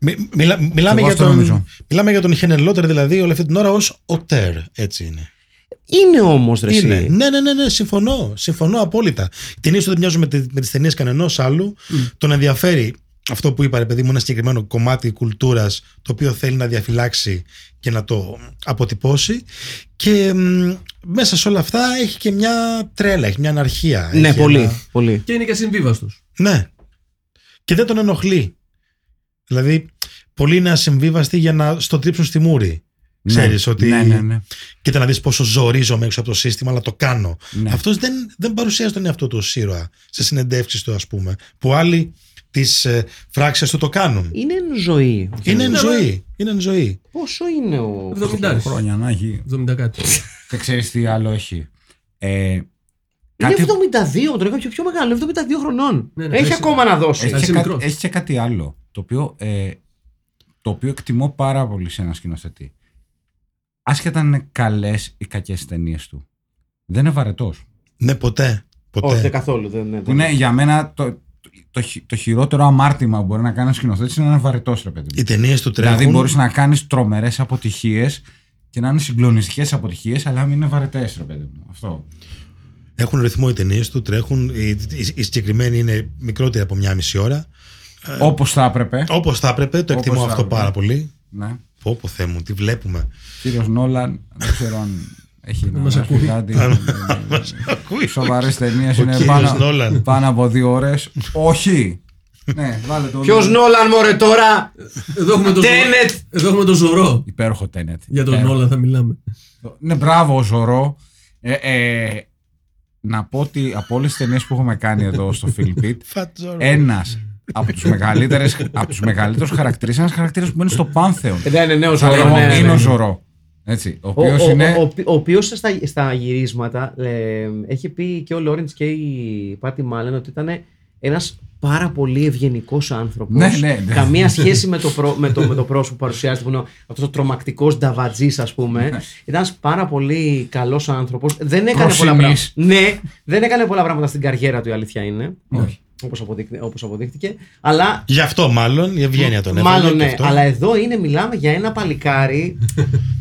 D: Μι- μιλά- μιλάμε,
B: εγώ
D: για
B: αυτό
D: τον,
B: νομίζω.
D: μιλάμε για τον Χένεν Λότερ δηλαδή όλη αυτή την ώρα ως οτέρ, έτσι είναι.
A: Είναι όμως ρε
D: Είναι.
A: εσύ.
D: Ναι, ναι, ναι, ναι, συμφωνώ. Συμφωνώ απόλυτα. Οι ταινίε του δεν μοιάζουν με, τη- με τις ταινίες κανενός άλλου. Τον ενδιαφέρει αυτό που είπα, ρε παιδί μου, ένα συγκεκριμένο κομμάτι κουλτούρας το οποίο θέλει να διαφυλάξει και να το αποτυπώσει. Και μ, μέσα σε όλα αυτά έχει και μια τρέλα, έχει μια αναρχία.
A: Ναι,
D: έχει
A: πολύ,
D: ένα-
A: πολύ.
C: Και είναι και ασυμβίβαστος.
D: Ναι. Και δεν τον ενοχλεί. Δηλαδή, πολλοί είναι ασυμβίβαστοι για να στο τρίψουν στη μούρη. Ξέρεις
B: ναι,
D: ότι.
B: Ναι, ναι, ναι.
D: Κοίτα να δεις πόσο ζορίζομαι έξω από το σύστημα, αλλά το κάνω.
B: Ναι.
D: Αυτός δεν, δεν παρουσιάζει τον εαυτό του ως ήρωα σε συνεντεύξεις του, ας πούμε. Που άλλοι τις ε, φράξεις του το κάνουν.
A: Είναι εν ζωή.
D: Είναι εν
C: Ναι,
D: ζωή. Είναι εν ζωή.
A: Πόσο είναι ο.
C: 70
B: Χρόνια να έχει.
C: 70 κάτι.
B: Και ξέρεις τι άλλο έχει. Ε,
A: Είναι
B: κάτι-
A: 72, τον κάποιο πιο μεγάλο, είναι 72 χρονών.
C: Ναι, ναι,
A: Έχει
C: εσύ-
A: ακόμα να δώσει.
B: Έχει
C: Εσύ
B: και, κάτι,
C: μικρός.
B: έχει και κάτι άλλο το οποίο, ε, το οποίο εκτιμώ πάρα πολύ σε ένα σκηνοθετή. Άσχετα αν είναι καλές ή κακές ταινίες του. Δεν είναι βαρετός.
D: Ναι, ποτέ. Ποτέ.
A: Όχι, δεν καθόλου. Δεν, δεν,
B: Που είναι για μένα το, το, χει- το χειρότερο αμάρτημα που μπορεί να κάνει ένα σκηνοθέτης είναι να είναι βαρετός, ρε παιδί μου.
D: Οι ταινίες του τρέχουν.
B: Δηλαδή μπορείς να κάνεις τρομερές αποτυχίες και να είναι συγκλονιστικές αποτυχίες, αλλά μην είναι βαρετές, ρε παιδί μου. Αυτό.
D: Έχουν ρυθμό οι ταινίες του, τρέχουν. Οι, οι, οι συγκεκριμένοι είναι μικρότεροι από μια μισή ώρα.
B: Όπως θα έπρεπε.
D: Όπως θα έπρεπε, το
B: Όπως
D: εκτιμώ
B: θα
D: αυτό
B: έπρεπε.
D: πάρα πολύ.
B: Ναι.
D: Πω, πω, Θεέ μου, τι βλέπουμε.
B: Κύριος Νόλαν, δεν ξέρω αν έχει να
C: μας
B: γράφει
C: ακούει.
B: κάτι.
D: Ακούει.
B: Σοβαρές ταινίες
D: Ο
B: είναι
D: κύριος
B: πάνω,
D: Νόλαν;
B: πάνω από δύο ώρες. Όχι! ναι, βάλε το.
A: Ποιος Νόλαν, μωρέ τώρα!
C: Εδώ έχουμε το,
A: Tenet!
C: Ζω- Εδώ έχουμε το Ζωρό.
B: Υπέροχο Tenet.
C: Για τον
B: Υπέροχο.
C: Νόλαν θα μιλάμε.
B: Ναι, μπράβο, Ζωρό. Ε, ε, να πω ότι από όλες τις ταινίες που έχουμε κάνει εδώ στο Φιλιππίτ,
D: Fat Zorro.
B: ένας από τους μεγαλύτερους χαρακτήρες, ένας χαρακτήρας που μπαίνει στο πάνθεον.
A: Ναι, ναι, ναι, ο
B: Θα
A: Ζωρό,
B: λέγω,
A: ναι, ναι,
B: είναι
A: ναι.
B: ο Ζωρό. Έτσι, ο
A: Ο,
B: οποίος
A: ο,
B: είναι.
A: ο, ο, ο οποίος στα, στα γυρίσματα ε, έχει πει και ο Λόρεντς και η Πάτη Μάλεν ότι ήταν ένας πάρα πολύ ευγενικός άνθρωπος.
B: Ναι, ναι, ναι.
A: Καμία σχέση με το, πρό- με, το, με το πρόσωπο που παρουσιάζεται, που είναι αυτός ο τρομακτικός νταβατζής, ας πούμε.
B: Ναι.
A: Ήταν ένας πάρα πολύ καλός άνθρωπος. Δεν έκανε πολλά
B: Προσιμής.
A: πράγματα. Ναι, δεν έκανε πολλά πράγματα στην καριέρα του, η αλήθεια είναι.
B: Όχι.
A: Όπως, αποδείχθηκε, όπως αποδείχτηκε. Αλλά
D: Γι' αυτό μάλλον η ευγένεια τον έφερε.
A: Μάλλον
D: και
A: ναι,
D: αυτό.
A: αλλά εδώ είναι, μιλάμε για ένα παλικάρι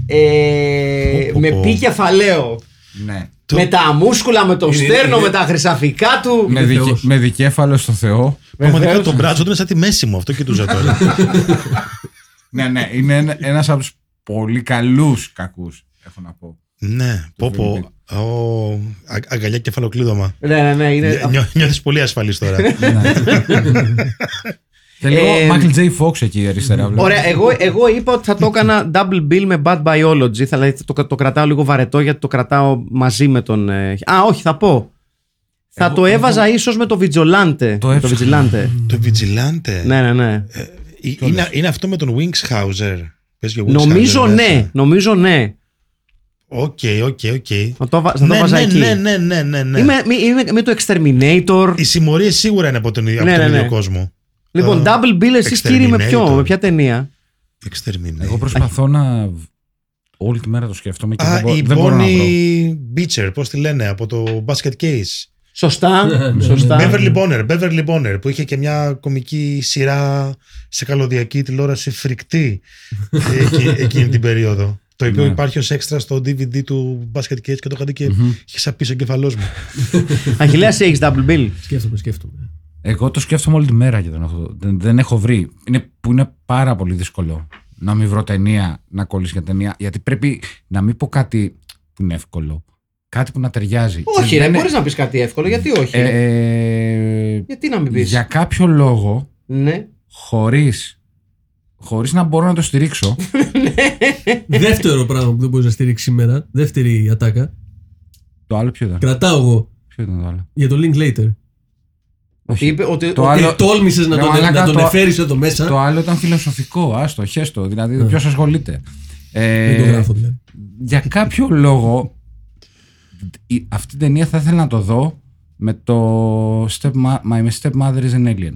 A: ε,
D: Πω, πω,
A: με
D: πω.
A: πι κεφαλαίο.
B: Ναι.
D: Το-
A: Με τα μούσκουλα, με το
C: Είναι-
A: στέρνο,
C: είναι-
A: με τα χρυσαφικά του.
B: Με,
C: Είναι
B: δικε-
C: θεός.
B: με δικέφαλο στο Θεό.
D: Πραγματικά
A: Βεβαίως.
D: τον μπράτσο του είναι σαν τη μέση μου. Αυτό κοιτούζα τώρα. *laughs*
B: ναι, ναι, είναι ένα από τους πολύ καλούς κακούς, έχω να πω.
D: ναι, πω πω. Ω, α- αγκαλιά κεφαλοκλείδωμα.
A: Ναι, ναι, ναι. Είναι...
D: Νιώ, νιώθεις πολύ ασφαλής τώρα. *laughs* *laughs*
B: Και λίγο
A: Ε,
B: Michael J. Fox εκεί αριστερά. βλέπω.
A: Ωραία, εγώ, εγώ είπα ότι θα το έκανα double bill με bad biology. Θα, δηλαδή, το, το κρατάω λίγο βαρετό γιατί το κρατάω μαζί με τον. ε, Α, όχι, θα πω. Θα
B: Εγώ-
A: το έβαζα ίσως με το Vigilante.
B: Το
A: με το
B: έψαχνα.
A: Vigilante.
D: το Vigilante;
A: ναι, ναι, ναι.
D: Ε, είναι, είναι αυτό με τον Wingshauser. Πες για Wings Hauser
A: Νομίζω
D: μέσα.
A: ναι, νομίζω ναι.
D: Οκ, οκ, οκ.
A: Θα το, βα- θα το
D: Ναι,
A: βάζα
D: ναι,
A: εκεί.
D: ναι, ναι, ναι, ναι, ναι.
A: Είμαι, μη- είμαι με το Exterminator.
D: Οι συμμορίες σίγουρα είναι από τον, από
A: Ναι,
D: τον
A: ναι, ναι.
D: ίδιο κόσμο.
A: Λοιπόν,
D: Ε,
A: Double Bill, εσείς κύριοι με ποιο,
D: Exterminator.
A: με ποια ταινία;
D: Exterminator.
B: Εγώ προσπαθώ να. Όλη τη μέρα το σκέφτομαι και
D: Α,
B: δεν, μπο-
D: η
B: δεν μπορώ να βρω.
D: Bonnie Beecher, πώς τη λένε, από το Basket Case.
A: Σωστά,
C: ναι,
A: σωστά.
D: Beverly Bonner, Beverly Bonner, που είχε και μια κομική σειρά σε καλωδιακή τηλεόραση φρικτή *laughs* εκεί, εκείνη την περίοδο. Το οποίο
B: Ναι.
D: υπάρχει ως έξτρα στο DVD του Basket Case και το είχα δει και είχε σαπίσει ο κεφαλός μου. *laughs*
A: Αχιλέα, εσύ έχεις Double Bill;
C: Σκέφτομαι, σκέφτομαι.
B: Εγώ το σκέφτομαι όλη τη μέρα και δεν έχω, δεν, δεν έχω βρει. Είναι, που είναι πάρα πολύ δύσκολο να μην βρω ταινία, να κολλήσει για ταινία. Γιατί πρέπει να μην πω κάτι που είναι εύκολο. Κάτι που να ταιριάζει.
A: Όχι,
B: Και
A: ρε,
B: δεν είναι-
A: μπορείς να πεις κάτι εύκολο, γιατί όχι.
B: Ε,
A: γιατί να μην πεις;
B: για κάποιο λόγο,
A: Ναι.
B: χωρίς, χωρίς να μπορώ να το στηρίξω, *laughs*
C: Δεύτερο πράγμα που δεν μπορείς να στηρίξεις σήμερα, δεύτερη ατάκα.
B: το άλλο ποιο ήταν;
C: Κρατάω εγώ
B: Ποιο ήταν το άλλο;
C: για το Linklater.
A: Ότι είπε ότι.
B: Το
A: ότι-
B: άλλο-
C: Ε, τόλμησες να
B: Ρε
C: τον,
B: μαλάκα,
C: να τον
B: το-
C: εφέρεις εδώ μέσα.
B: Το άλλο ήταν φιλοσοφικό, άστο, χέστο. Δηλαδή,
C: Ναι.
B: ποιος ασχολείται. Ε,
C: Δεν το γράφω δηλαδή.
B: για κάποιο λόγο η- αυτή την ταινία θα ήθελα να το δω με το step, My Stepmother is an Alien.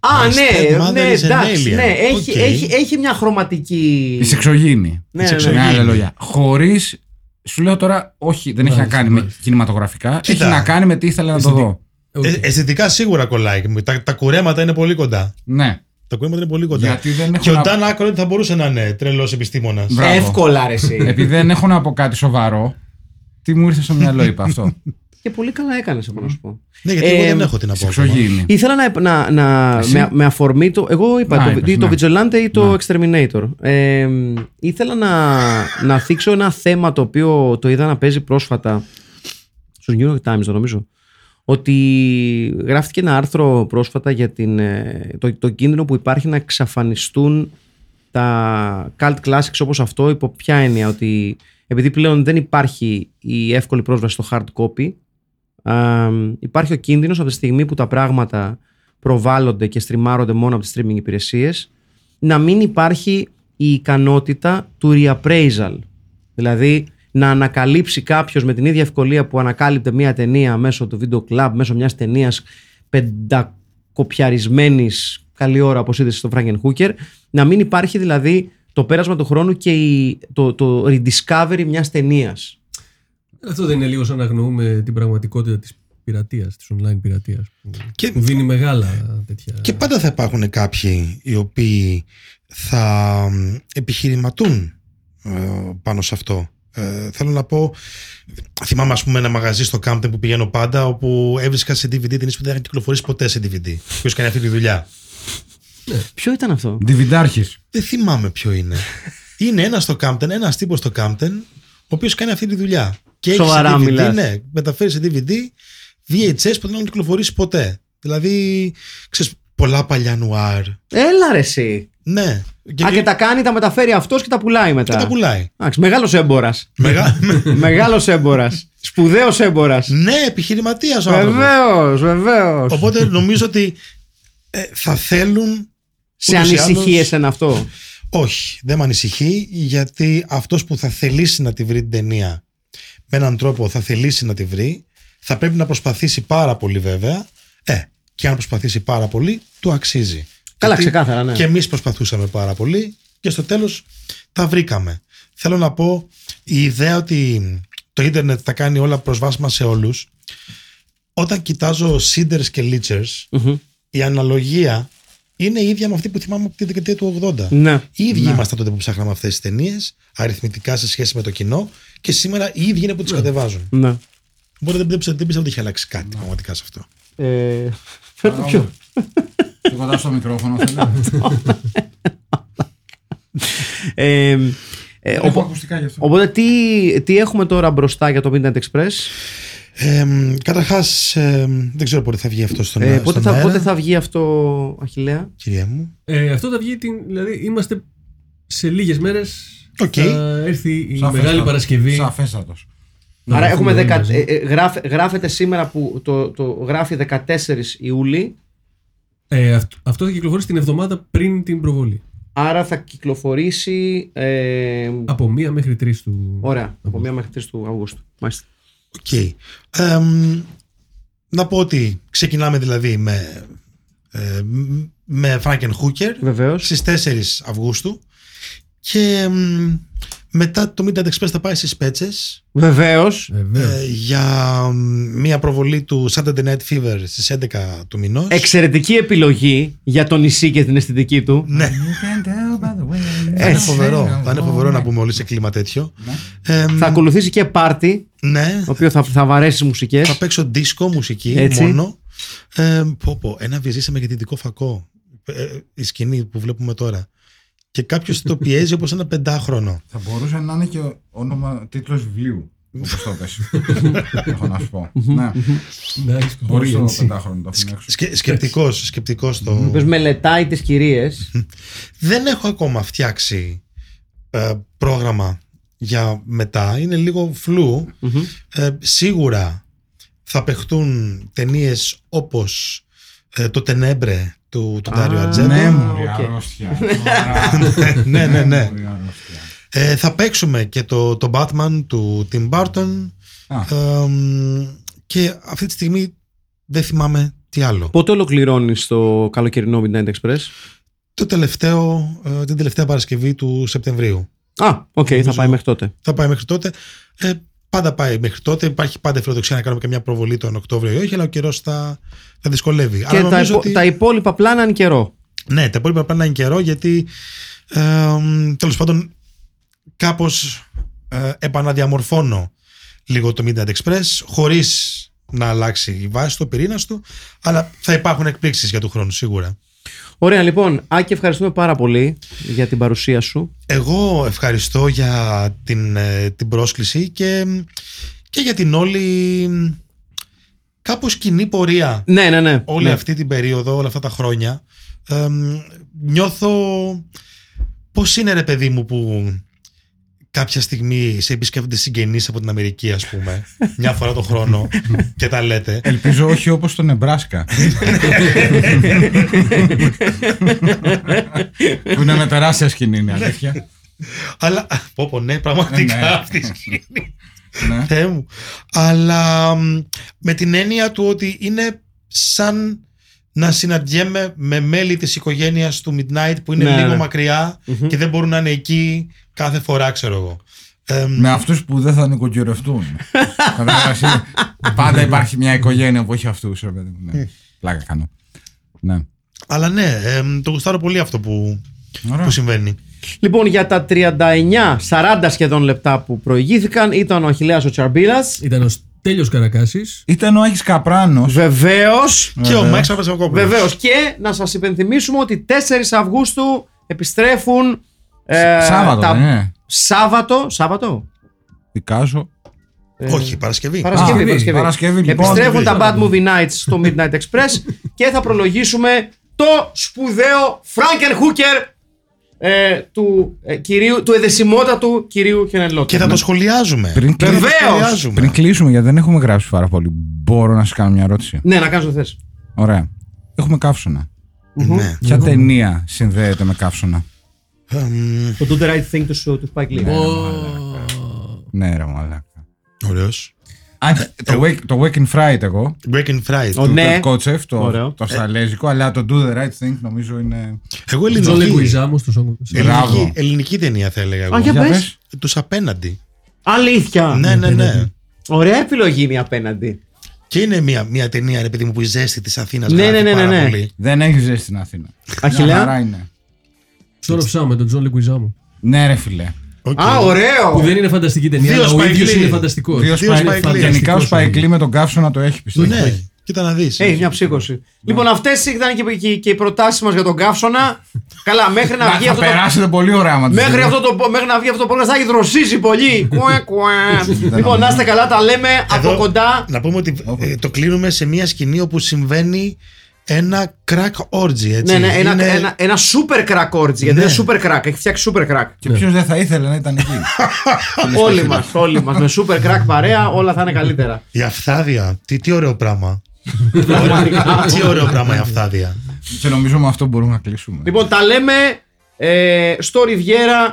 A: Α,
D: My
A: ναι,
D: stepmother
A: ναι,
D: is an
A: εντάξει.
D: alien.
A: Ναι, έχει,
D: Οκ.
A: έχει, έχει μια χρωματική.
B: Η σεξωγήινη.
A: Ναι, ναι,
D: Η
A: ναι.
B: Με άλλα
D: Σεξωγήινη.
B: λόγια. Χωρί. Σου λέω τώρα, όχι, δεν έχει να
C: Μάλιστα,
B: κάνει με
C: μάλιστα.
B: κινηματογραφικά.
D: Κοίτα.
B: Έχει να κάνει με τι ήθελα να το
C: Αισθητικά.
B: δω.
C: Οκ.
D: Ε, αισθητικά σίγουρα κολλάει. Τα, τα κουρέματα είναι πολύ κοντά.
B: Ναι.
D: Τα κουρέματα είναι πολύ κοντά.
B: Γιατί δεν έχω
D: Και ο
B: να-
D: Νταν Ακρόιντ θα μπορούσε να είναι τρελός επιστήμονας.
B: Μπράβο.
A: Εύκολα, ρε, εσύ. *laughs*
B: Επειδή δεν έχω να πω κάτι σοβαρό, τι μου ήρθε στο μυαλό, είπα αυτό. *laughs*
A: Και πολύ καλά έκανε, εγώ να σου πω.
D: Ναι, γιατί
A: Ε,
D: εγώ δεν έχω την απόφαση.
B: Σεξογίνη.
A: Ήθελα να, να, να
B: Εσύ;
A: με, με αφορμή το. Εγώ είπα
B: Να,
A: το,
B: είπες,
A: ή το
B: ναι.
A: Vigilante ή το
B: Ναι.
A: Exterminator. Ε, ήθελα να, να θίξω ένα θέμα το οποίο το είδα να παίζει πρόσφατα στους New York Times, το νομίζω. Ότι γράφτηκε ένα άρθρο πρόσφατα για την, ε, το, το κίνδυνο που υπάρχει να εξαφανιστούν τα cult classics όπως αυτό υπό ποια έννοια ότι επειδή πλέον δεν υπάρχει η εύκολη πρόσβαση στο hard copy Α, υπάρχει ο κίνδυνος από τη στιγμή που τα πράγματα προβάλλονται και στριμάρονται μόνο από τις streaming υπηρεσίες να μην υπάρχει η ικανότητα του reappraisal. Δηλαδή να ανακαλύψει κάποιος με την ίδια ευκολία που ανακάλυπτε μια ταινία μέσω του video club, μέσω μιας ταινίας πεντακοπιαρισμένης καλή ώρα όπως είδες στο Franken Hooker, να μην υπάρχει δηλαδή το πέρασμα του χρόνου και η, το, το rediscovery μιας ταινίας.
C: Αυτό δεν είναι λίγο σαν να αγνοούμε την πραγματικότητα της πειρατείας, της online πειρατείας.
D: Και-
C: Που δίνει μεγάλα τέτοια.
D: Και πάντα θα υπάρχουν κάποιοι οι οποίοι θα μ, επιχειρηματούν ε, πάνω σε αυτό. Ε, θέλω να πω, θυμάμαι ας πούμε ένα μαγαζί στο Κάμπτεν που πηγαίνω πάντα όπου έβρισκα σε DVD ταινίες που δεν είχαν κυκλοφορήσει ποτέ σε DVD. Ποιος κάνει αυτή τη δουλειά;
A: Ποιο ήταν αυτό;
B: Διβιντάρχη.
D: Δεν θυμάμαι ποιο είναι. είναι ένας στο Κάμπτεν, ένας τύπος στο Κάμπτεν, ο οποίος κάνει αυτή τη δουλειά. Και έχει
A: Σοβαρά
D: σε DVD,
A: μιλάς.
D: ναι, μεταφέρει σε DVD VHS που δεν έχουν κυκλοφορήσει ποτέ. Δηλαδή, ξέρεις, πολλά παλιά νουάρ.
A: Έλα ρε εσύ.
D: Ναι.
A: Α, και τα κάνει, τα μεταφέρει αυτός και τα πουλάει μετά.
D: και τα πουλάει.
A: Εντάξει, μεγάλος έμπορας.
D: Μεγα... *laughs*
A: μεγάλος έμπορας. Σπουδαίος έμπορας.
D: ναι, επιχειρηματίας ο άνθρωπος.
A: Βεβαίως, βεβαίως.
D: Οπότε νομίζω ότι ε, θα θέλουν.
A: Σε
D: ούτως ή
A: ανησυχεί
D: άλλως-
A: εσένα αυτό;
D: Όχι, δεν με ανησυχεί γιατί αυτός που θα θελήσει να τη βρει την ταινία με έναν τρόπο θα θελήσει να τη βρει θα πρέπει να προσπαθήσει πάρα πολύ βέβαια ε, και αν προσπαθήσει πάρα πολύ του αξίζει.
A: Καλά,
D: Γιατί
A: ξεκάθαρα, ναι.
D: Και εμείς προσπαθούσαμε πάρα πολύ και στο τέλος τα βρήκαμε. Θέλω να πω η ιδέα ότι το ίντερνετ θα κάνει όλα προσβάσιμα σε όλους όταν κοιτάζω Seeders και Leechers
A: Μμμ.
D: η αναλογία είναι η ίδια με αυτή που θυμάμαι από τη δεκαετία του 80.
A: Ναι.
D: Οι ίδιοι ήμασταν τότε που ψάχναμε αυτές τις ταινίες, αριθμητικά σε σχέση με το κοινό, και σήμερα οι ίδιοι είναι που τις κατεβάζουν.
A: Ναι.
D: Οπότε δεν πιστεύω, δεν πιστεύω ότι έχει αλλάξει κάτι πραγματικά σε αυτό.
A: Ε, φέρ' το πιο.
B: Πιο κοντά στο μικρόφωνο θέλω.
A: Ε, ε,
B: Έχω
A: οπο-
B: ακουστικά γι' αυτό.
A: Οπότε τι, τι έχουμε τώρα μπροστά για το Midnight Express;
D: Ε, Καταρχάς, δεν ξέρω πότε θα βγει αυτό στον,
A: Ε,
D: στον
A: πότε, θα,
D: αέρα,
A: πότε θα βγει αυτό, Αχιλέα.
D: Κυρία μου.
C: Ε, αυτό θα βγει, την, δηλαδή είμαστε σε λίγες μέρες
D: Οκ.
C: θα έρθει η
B: Σαφέστατος.
C: Μεγάλη Παρασκευή.
B: Σαφέστατος.
C: Να
A: Άρα
C: το
A: έχουμε
C: πούμε
A: δεκα,
C: μαζί.
A: ε, ε, γράφε- γράφεται σήμερα που το, το γράφει 14 Ιούλη.
C: Ε, αυτό, αυτό θα κυκλοφορήσει την εβδομάδα πριν την προβολή.
A: Άρα θα κυκλοφορήσει. Ε,
C: Από 1 μέχρι 3 του.
A: ωραία, από 1 μέχρι 3 του Αυγούστου. Μάλιστα.
D: Οκ. Εμ, να πω ότι ξεκινάμε δηλαδή με, ε, μ- με Frankenhooker
A: Βεβαίως.
D: στις 4 Αυγούστου και εμ, μετά το Midnight Express θα πάει στις Σπέτσες
A: Βεβαίως.
C: Βεβαίως.
D: ε, για μ, μια προβολή του Saturday Night Fever στις 11 του μηνός.
A: Εξαιρετική επιλογή για το νησί και την αισθητική του.
D: Ναι, θα είναι
A: Έτσι.
D: φοβερό, θα είναι φοβερό να πούμε όλοι σε κλίμα τέτοιο. Εμ,
A: Θα ακολουθήσει και πάρτι,
D: ναι,
A: το οποίο θα, θα βαρέσει τις μουσικές.
D: θα παίξω disco μουσική
A: Έτσι.
D: μόνο. Ε, πω, πω, ένα βυζίσαμε για δυτικό φακό. Ε, η σκηνή που βλέπουμε τώρα. Και κάποιος το πιέζει όπως ένα πεντάχρονο.
B: Θα μπορούσε να είναι και όνομα τίτλος βιβλίου. Όπως το πες. Έχω να σου πω. Ναι.
C: Εντάξει,
B: Μπορείς
C: πολύ
B: το
C: έτσι.
B: πεντάχρονο να το αφήνει έξω.
D: Σκε, σκεπτικός, σκεπτικός το...
A: Ο οποίο μελετάει τις κυρίες.
D: Δεν έχω ακόμα φτιάξει ε, πρόγραμμα για μετά. Είναι λίγο φλου. Ε, σίγουρα θα παιχτούν ταινίες όπως ε, το Tenebre του, του Ντάριο Αρτζέντο.
B: Ναι, μου
A: οκ.
B: αρρώστια.
D: ναι, ναι, ναι.
B: Μωρή αρρώστια.
D: Ε, θα παίξουμε και το, το Batman του Tim Burton.
B: Α.
D: Εμ, και αυτή τη στιγμή δεν θυμάμαι τι άλλο.
A: Πότε ολοκληρώνεις το καλοκαιρινό Midnight Express;
D: Το τελευταίο, ε, την τελευταία Παρασκευή του Σεπτεμβρίου.
A: Α, οκ, θα πάει μέχρι τότε.
D: Θα πάει μέχρι τότε. Ε, πάντα πάει μέχρι τότε. Υπάρχει πάντα η φιλοδοξία να κάνουμε και μια προβολή τον Οκτώβριο ή όχι, αλλά ο καιρός θα, θα δυσκολεύει.
A: Και
D: αλλά
A: τα,
D: νομίζω
A: υπο-
D: ότι...
A: τα υπόλοιπα πλάνα είναι καιρό.
D: Ναι, τα υπόλοιπα πρέπει να είναι καιρό γιατί ε, τέλος πάντων κάπως ε, επαναδιαμορφώνω λίγο το Midnight Express χωρίς να αλλάξει η βάση του, ο πυρήνας του, αλλά θα υπάρχουν εκπλήξεις για του χρόνου σίγουρα.
A: Ωραία, λοιπόν. Άκη, ευχαριστούμε πάρα πολύ για την παρουσία σου.
D: Εγώ ευχαριστώ για την, ε, την πρόσκληση και, και για την όλη κάπως κοινή πορεία
A: Ναι, ναι, ναι.
D: όλη
A: ναι.
D: αυτή την περίοδο, όλα αυτά τα χρόνια. Εμ, νιώθω πώς είναι ρε παιδί μου που κάποια στιγμή σε επισκέφτονται συγγενείς από την Αμερική ας πούμε μια φορά το χρόνο και τα λέτε
B: Ελπίζω όχι όπως το Νεμπράσκα. Που είναι με τεράστια σκηνή, είναι αλήθεια.
D: αλλά πω πω ναι πραγματικά
B: Ε, ναι.
D: αυτή η σκηνή
B: Ναι.
D: Θεέ μου. Αλλά μ, με την έννοια του ότι είναι σαν να συναντιέμαι με μέλη της οικογένειας του Midnight που είναι
A: Ναι,
D: λίγο
A: ναι.
D: μακριά
A: Μμμ.
D: και δεν μπορούν να είναι εκεί κάθε φορά, ξέρω εγώ. Ε,
B: Με αυτούς που δεν θα νοικοκυρευτούν. *laughs* Κατάλαβες, είναι- Πάντα υπάρχει μια οικογένεια που έχει αυτούς. ρε παιδί μου. Ναι. Πλάκα κάνω. Ναι.
D: αλλά ναι, ε, το γουστάρω πολύ αυτό που,
B: Ωραία.
D: που συμβαίνει.
A: Λοιπόν, για τα 39-40 σχεδόν λεπτά που προηγήθηκαν ήταν ο Αχιλέας ο Τσαρμπίλας.
C: Ήταν ο Τέλειος Καρακάσης.
B: Ήταν ο Άκης Καπράνος.
A: Βεβαίως.
D: Και ο Μάξ Παπασημακόπουλος.
A: Βεβαίως. Και να σας υπενθυμίσουμε ότι 4 Αυγούστου επιστρέφουν ε,
B: Σάββατο,
A: τα-
B: δεν είναι.
A: Σάββατο. Σάββατο.
B: Πικάσο.
D: Όχι, Παρασκευή.
A: Παρασκευή,
C: Α,
A: Παρασκευή.
B: Παρασκευή, λοιπόν.
A: Επιστρέφουν τα Bad
D: Παρασκευή.
A: Movie Nights στο Midnight Express και θα προλογίσουμε το σπουδαίο Frankenhooker ε, του, ε, κυρίου, του εδεσιμότατου κυρίου Χενελόκ.
D: Και θα το σχολιάζουμε.
B: Πριν,
D: Και θα το
A: Βεβαίως.
D: σχολιάζουμε.
B: πριν κλείσουμε, γιατί δεν έχουμε γράψει πάρα πολύ, μπορώ να σα κάνω μια ερώτηση;
A: Ναι, να κάνεις το θες.
B: Ωραία. Έχουμε καύσωνα.
D: Ναι.
B: Ποια ταινία συνδέεται με καύσωνα;
D: Εμ,
A: Το Do the right thing του, του Spike Lee.
B: Ναι, ρε μαλάκα.
D: Ωραίος.
B: Το, wake, το Wake in Fright εγώ.
D: Breaking Fright.
A: Ο-
B: του
A: ναι.
B: Κότσεφ, το,
A: Ωραίο.
B: το αυστραλέζικο, αλλά το Do the Right Thing νομίζω είναι.
D: Εγώ
C: Τζον
D: ελληνική,
C: Λεγκουιζάμο στο Song of the South.
B: Μπράβο.
D: ελληνική, ελληνική ταινία θα έλεγα εγώ.
A: Α, για
B: Για
A: πες.
B: πες.
D: Τους Απέναντι.
A: Αλήθεια.
D: Ναι, ναι, ναι.
A: Ωραία επιλογή είναι οι Απέναντι.
D: Και είναι μια, μια ταινία, ρε παιδί μου, που η ζέστη της Αθήνας
A: Ναι,
D: γράφει
A: ναι, ναι,
D: πάρα
A: ναι, ναι.
D: πολύ.
B: Δεν έχει ζέστη στην Αθήνα.
A: Αχιλέα.
B: Μια χαρά είναι.
C: Summer of Sam με τον Τζον Λεγκουιζάμο.
B: Ναι, ρε φιλέ.
D: Οκ.
A: Α, ωραίο.
C: Που δεν είναι φανταστική ταινία,
D: Δύο
C: αλλά ο
D: Spike
C: ίδιος
D: Lee.
C: είναι φανταστικός.
B: Δύο
D: Δύο
B: Spike-
D: Spike Lee.
B: Γενικά ο
C: Φανταστικός
B: Spike Lee με τον καύσωνα το έχει πιστεύω.
D: Ναι, κοίτα να δεις.
A: Έχει μια ψύχωση. Λοιπόν, αυτές ήταν και, και, και οι προτάσεις μας για τον καύσωνα. Καλά, μέχρι να βγει
B: Θα
A: αυτό το.
B: περάσετε πολύ ωραία με
A: Μέχρι, αυτό το, μέχρι να βγει αυτό το πρόγραμμα θα έχει δροσίσει πολύ. *laughs* Κουέ, κουέ. λοιπόν, να είστε καλά, τα λέμε από
D: Εδώ,
A: κοντά.
D: Να πούμε ότι ε, το κλείνουμε σε μια σκηνή όπου συμβαίνει ένα crack orgy, έτσι.
A: Ναι, ναι, ένα,
D: Είναι-
A: ένα, ένα super crack orgy. Γιατί
D: Ναι.
A: είναι super crack, έχει φτιάξει super crack.
B: Και ποιος δεν θα ήθελε να ήταν εκεί. *laughs*
A: όλοι μας, όλοι μας. Με super crack παρέα, όλα θα είναι καλύτερα.
D: Η αυθάδεια. Τι, τι ωραίο πράγμα.
A: Πραγματικά. *laughs*
D: τι ωραίο πράγμα η αυθάδεια.
B: Και νομίζω με αυτό μπορούμε να κλείσουμε.
A: λοιπόν, τα λέμε ε, στο Riviera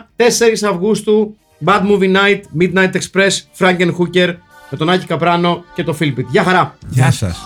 A: 4 Αυγούστου. Bad Movie Night, Midnight Express, Frankenhooker με τον Άκη Καπράνο και το Philbit. Γεια χαρά!
B: Γεια σας.